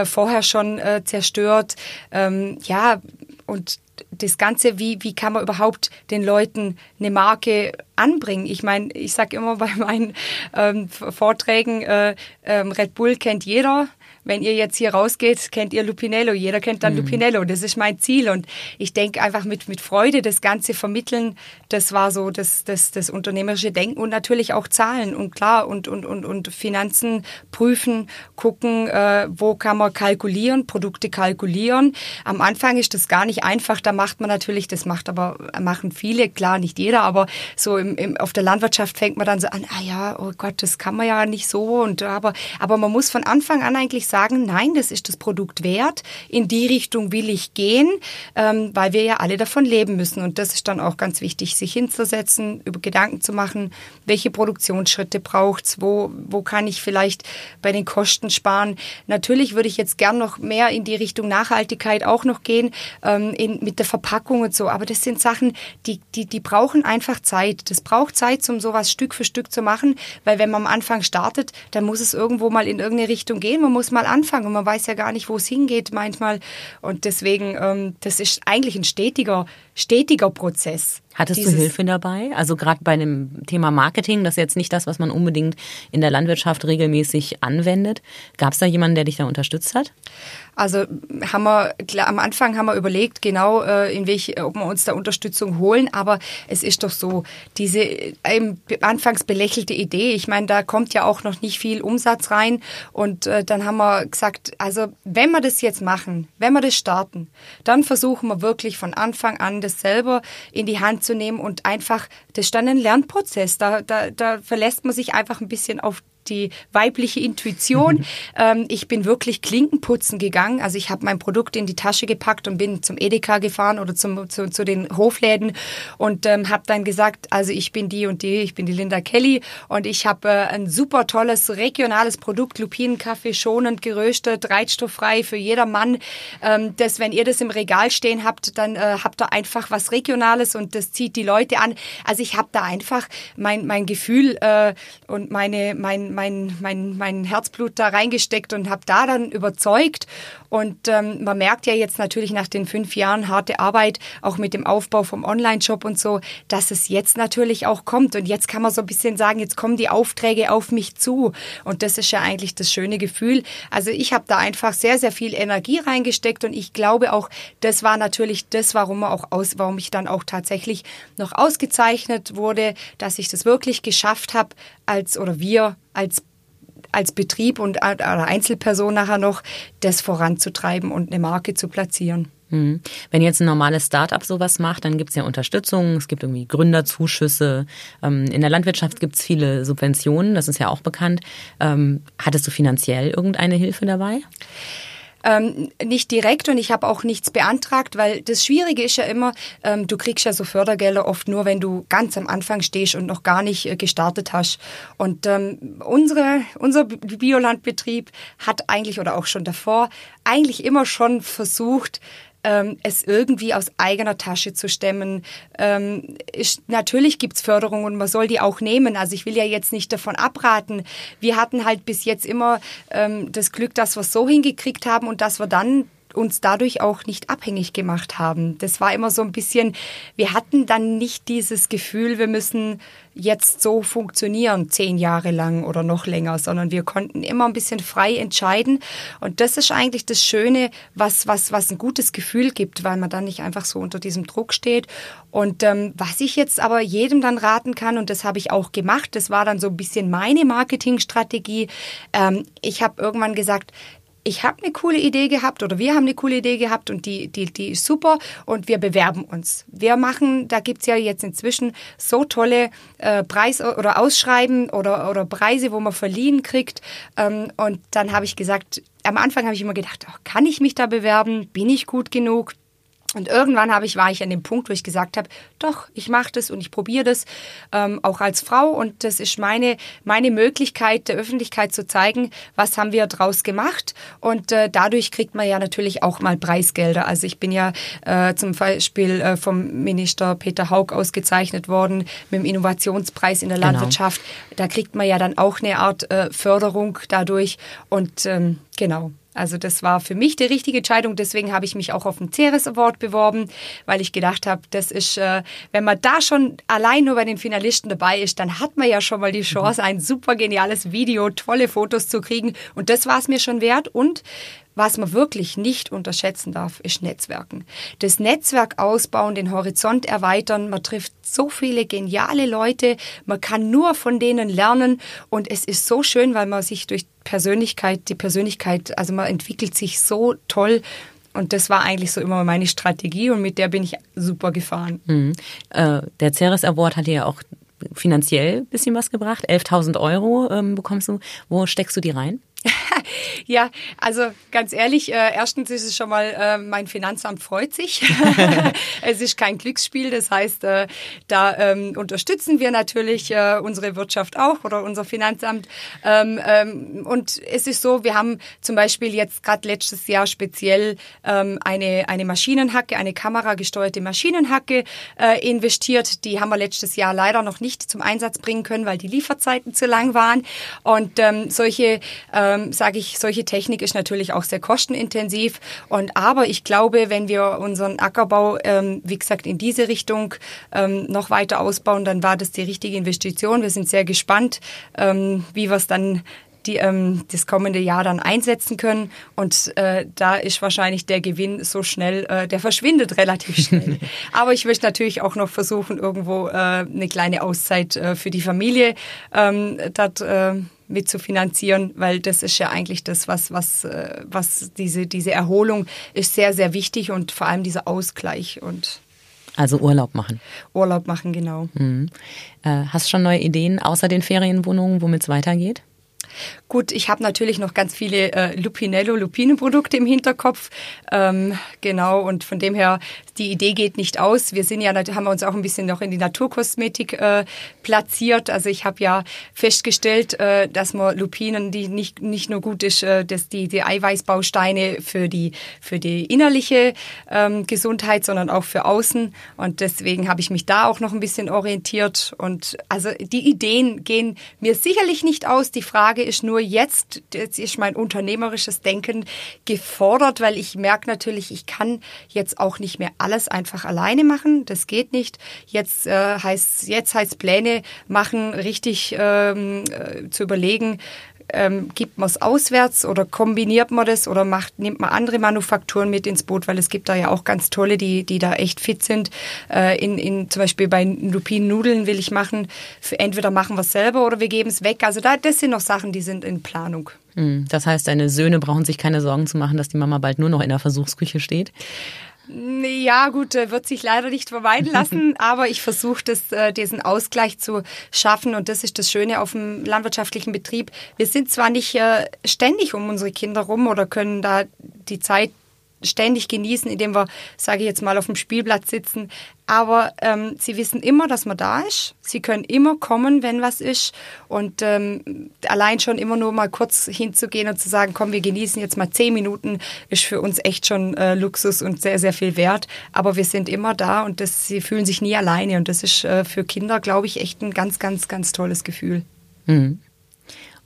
vorher schon äh, zerstört. Ähm, ja, und das Ganze, wie, wie kann man überhaupt den Leuten eine Marke anbringen? Ich meine, ich sage immer bei meinen ähm, Vorträgen, äh, ähm, Red Bull kennt jeder wenn ihr jetzt hier rausgeht, kennt ihr Lupinello. Jeder kennt dann mhm. Lupinello. Das ist mein Ziel. Und ich denke einfach mit, mit Freude das Ganze vermitteln, das war so das, das, das unternehmerische Denken und natürlich auch Zahlen und klar und, und, und, und Finanzen prüfen, gucken, äh, wo kann man kalkulieren, Produkte kalkulieren. Am Anfang ist das gar nicht einfach. Da macht man natürlich, das macht aber, machen viele, klar, nicht jeder, aber so im, im, auf der Landwirtschaft fängt man dann so an, ah ja, oh Gott, das kann man ja nicht so und aber, aber man muss von Anfang an eigentlich sagen, nein, das ist das Produkt wert, in die Richtung will ich gehen, ähm, weil wir ja alle davon leben müssen. Und das ist dann auch ganz wichtig, sich hinzusetzen, über Gedanken zu machen, welche Produktionsschritte braucht's, wo, wo kann ich vielleicht bei den Kosten sparen. Natürlich würde ich jetzt gern noch mehr in die Richtung Nachhaltigkeit auch noch gehen, ähm, in, mit der Verpackung und so. Aber das sind Sachen, die, die, die brauchen einfach Zeit. Das braucht Zeit, um sowas Stück für Stück zu machen, weil wenn man am Anfang startet, dann muss es irgendwo mal in irgendeine Richtung gehen. Man muss mal mal anfangen und man weiß ja gar nicht, wo es hingeht manchmal. Und deswegen, ähm, das ist eigentlich ein stetiger, stetiger Prozess.
Hattest du Hilfe dabei? Also gerade bei dem Thema Marketing, das ist jetzt nicht das, was man unbedingt in der Landwirtschaft regelmäßig anwendet. Gab es da jemanden, der dich da unterstützt hat?
Also haben wir am Anfang haben wir überlegt, genau äh, in welche, ob wir uns da Unterstützung holen. Aber es ist doch so diese ähm, anfangs belächelte Idee. Ich meine, da kommt ja auch noch nicht viel Umsatz rein. Und äh, dann haben wir gesagt, also wenn wir das jetzt machen, wenn wir das starten, dann versuchen wir wirklich von Anfang an das selber in die Hand zu nehmen und einfach, das ist dann ein Lernprozess. Da, da, da verlässt man sich einfach ein bisschen auf die weibliche Intuition. Mhm. Ähm, ich bin wirklich Klinkenputzen gegangen. Also ich habe mein Produkt in die Tasche gepackt und bin zum Edeka gefahren oder zum, zu, zu den Hofläden und ähm, habe dann gesagt, also ich bin die und die, ich bin die Linda Kelly und ich habe äh, ein super tolles regionales Produkt, Lupinenkaffee, schonend geröstet, reizstofffrei für jedermann. Ähm, das, wenn ihr das im Regal stehen habt, dann äh, habt ihr einfach was Regionales und das zieht die Leute an. Also ich habe da einfach mein, mein Gefühl äh, und meine, mein, mein, mein, mein Herzblut da reingesteckt und habe da dann überzeugt. Und ähm, man merkt ja jetzt natürlich nach den fünf Jahren harte Arbeit, auch mit dem Aufbau vom Online-Shop und so, dass es jetzt natürlich auch kommt. Und jetzt kann man so ein bisschen sagen, jetzt kommen die Aufträge auf mich zu. Und das ist ja eigentlich das schöne Gefühl. Also ich habe da einfach sehr, sehr viel Energie reingesteckt und ich glaube auch, das war natürlich das, warum, man auch aus, warum ich dann auch tatsächlich noch ausgezeichnet wurde, dass ich das wirklich geschafft habe, als oder wir als als Betrieb und oder Einzelperson nachher noch, das voranzutreiben und eine Marke zu platzieren.
Mhm. Wenn jetzt ein normales Startup sowas macht, dann gibt es ja Unterstützung, es gibt irgendwie Gründerzuschüsse. Ähm, in der Landwirtschaft gibt es viele Subventionen, das ist ja auch bekannt. Ähm, hattest du finanziell irgendeine Hilfe dabei?
Ähm, nicht direkt und ich habe auch nichts beantragt, weil das Schwierige ist ja immer, ähm, du kriegst ja so Fördergelder oft nur, wenn du ganz am Anfang stehst und noch gar nicht äh, gestartet hast. Und ähm, unsere, unser Biolandbetrieb hat eigentlich oder auch schon davor eigentlich immer schon versucht, ähm, es irgendwie aus eigener Tasche zu stemmen. Ähm, ist, natürlich gibt's Förderung und man soll die auch nehmen. Also ich will ja jetzt nicht davon abraten. Wir hatten halt bis jetzt immer ähm, das Glück, dass wir es so hingekriegt haben und dass wir dann uns dadurch auch nicht abhängig gemacht haben. Das war immer so ein bisschen, wir hatten dann nicht dieses Gefühl, wir müssen jetzt so funktionieren, zehn Jahre lang oder noch länger, sondern wir konnten immer ein bisschen frei entscheiden. Und das ist eigentlich das Schöne, was, was, was ein gutes Gefühl gibt, weil man dann nicht einfach so unter diesem Druck steht. Und ähm, was ich jetzt aber jedem dann raten kann, und das habe ich auch gemacht, das war dann so ein bisschen meine Marketingstrategie. Ähm, ich habe irgendwann gesagt, ich habe eine coole Idee gehabt oder wir haben eine coole Idee gehabt und die, die, die ist super und wir bewerben uns. Wir machen, da gibt's ja jetzt inzwischen so tolle äh, Preis- oder Ausschreiben oder, oder Preise, wo man verliehen kriegt. Ähm, und dann habe ich gesagt, am Anfang habe ich immer gedacht, oh, kann ich mich da bewerben? Bin ich gut genug? Und irgendwann habe ich, war ich an dem Punkt, wo ich gesagt habe, doch, ich mache das und ich probiere das, ähm, auch als Frau. Und das ist meine, meine Möglichkeit, der Öffentlichkeit zu zeigen, was haben wir draus gemacht. Und äh, dadurch kriegt man ja natürlich auch mal Preisgelder. Also ich bin ja äh, zum Beispiel äh, vom Minister Peter Haug ausgezeichnet worden mit dem Innovationspreis in der genau. Landwirtschaft. Da kriegt man ja dann auch eine Art äh, Förderung dadurch. Und ähm, genau. Also das war für mich die richtige Entscheidung. Deswegen habe ich mich auch auf den Ceres Award beworben, weil ich gedacht habe, das ist, äh, wenn man da schon allein nur bei den Finalisten dabei ist, dann hat man ja schon mal die Chance, ein super geniales Video, tolle Fotos zu kriegen. Und das war es mir schon wert. Und was man wirklich nicht unterschätzen darf, ist Netzwerken. Das Netzwerk ausbauen, den Horizont erweitern. Man trifft so viele geniale Leute. Man kann nur von denen lernen. Und es ist so schön, weil man sich durch Persönlichkeit, die Persönlichkeit, also man entwickelt sich so toll. Und das war eigentlich so immer meine Strategie und mit der bin ich super gefahren.
Mhm. Äh, der Ceres Award hat ja auch finanziell ein bisschen was gebracht. 11.000 Euro ähm, bekommst du. Wo steckst du die rein?
ja, also ganz ehrlich, äh, erstens ist es schon mal, äh, mein Finanzamt freut sich. es ist kein Glücksspiel, das heißt, äh, da ähm, unterstützen wir natürlich äh, unsere Wirtschaft auch oder unser Finanzamt. Ähm, ähm, und es ist so, wir haben zum Beispiel jetzt gerade letztes Jahr speziell ähm, eine, eine Maschinenhacke, eine kameragesteuerte Maschinenhacke äh, investiert. Die haben wir letztes Jahr leider noch nicht zum Einsatz bringen können, weil die Lieferzeiten zu lang waren. Und ähm, solche äh, ähm, sage ich, solche Technik ist natürlich auch sehr kostenintensiv. Und aber ich glaube, wenn wir unseren Ackerbau, ähm, wie gesagt, in diese Richtung ähm, noch weiter ausbauen, dann war das die richtige Investition. Wir sind sehr gespannt, ähm, wie wir es dann die ähm, das kommende Jahr dann einsetzen können. Und äh, da ist wahrscheinlich der Gewinn so schnell, äh, der verschwindet relativ schnell. Aber ich möchte natürlich auch noch versuchen, irgendwo äh, eine kleine Auszeit äh, für die Familie ähm, dort äh, mitzufinanzieren, weil das ist ja eigentlich das, was, was, äh, was diese, diese Erholung ist sehr, sehr wichtig und vor allem dieser Ausgleich und
also Urlaub machen.
Urlaub machen, genau.
Mhm. Äh, hast du schon neue Ideen außer den Ferienwohnungen, womit es weitergeht?
Gut, ich habe natürlich noch ganz viele äh, Lupinello, Lupinenprodukte im Hinterkopf. Ähm, genau, und von dem her, die Idee geht nicht aus. Wir sind ja, haben wir uns auch ein bisschen noch in die Naturkosmetik äh, platziert. Also ich habe ja festgestellt, äh, dass man Lupinen, die nicht, nicht nur gut ist, äh, dass die, die Eiweißbausteine für die, für die innerliche ähm, Gesundheit, sondern auch für außen. Und deswegen habe ich mich da auch noch ein bisschen orientiert. Und also die Ideen gehen mir sicherlich nicht aus. Die Frage ist nur jetzt, jetzt ist mein unternehmerisches Denken gefordert, weil ich merke natürlich, ich kann jetzt auch nicht mehr alles einfach alleine machen. Das geht nicht. Jetzt äh, heißt jetzt heißt Pläne machen, richtig ähm, äh, zu überlegen, ähm, gibt man es auswärts oder kombiniert man das oder macht, nimmt man andere Manufakturen mit ins Boot, weil es gibt da ja auch ganz tolle, die, die da echt fit sind. Äh, in, in, zum Beispiel bei Lupinen-Nudeln will ich machen, entweder machen wir es selber oder wir geben es weg. Also da, das sind noch Sachen, die sind in Planung.
Hm, das heißt, deine Söhne brauchen sich keine Sorgen zu machen, dass die Mama bald nur noch in der Versuchsküche steht?
Ja, gut, wird sich leider nicht vermeiden lassen, aber ich versuche das, äh, diesen Ausgleich zu schaffen und das ist das Schöne auf dem landwirtschaftlichen Betrieb. Wir sind zwar nicht äh, ständig um unsere Kinder rum oder können da die Zeit ständig genießen, indem wir, sage ich jetzt mal, auf dem Spielplatz sitzen. Aber ähm, sie wissen immer, dass man da ist. Sie können immer kommen, wenn was ist. Und ähm, allein schon immer nur mal kurz hinzugehen und zu sagen, komm, wir genießen jetzt mal zehn Minuten, ist für uns echt schon äh, Luxus und sehr, sehr viel wert. Aber wir sind immer da und das, sie fühlen sich nie alleine. Und das ist äh, für Kinder, glaube ich, echt ein ganz, ganz, ganz tolles Gefühl.
Mhm.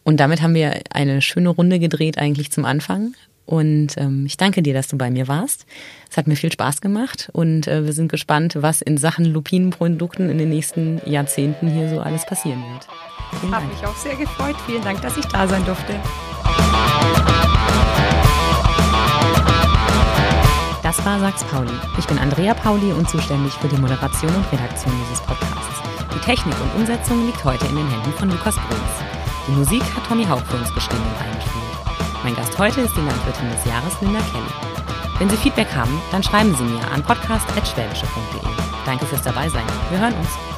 Und damit haben wir eine schöne Runde gedreht eigentlich zum Anfang. Und ähm, ich danke dir, dass du bei mir warst. Es hat mir viel Spaß gemacht und äh, wir sind gespannt, was in Sachen Lupinenprodukten in den nächsten Jahrzehnten hier so alles passieren wird.
Vielen Hat mich auch sehr gefreut. Vielen Dank, dass ich da sein durfte.
Das war Sachs Pauli. Ich bin Andrea Pauli und zuständig für die Moderation und Redaktion dieses Podcasts. Die Technik und Umsetzung liegt heute in den Händen von Lukas Bruns. Die Musik hat Tommy Haug für uns geschrieben und eingespielt. Mein Gast heute ist die Landwirtin des Jahres Linda Kelly. Wenn Sie Feedback haben, dann schreiben Sie mir an podcast.schwäbische.de. Danke fürs Dabeisein. Wir hören uns.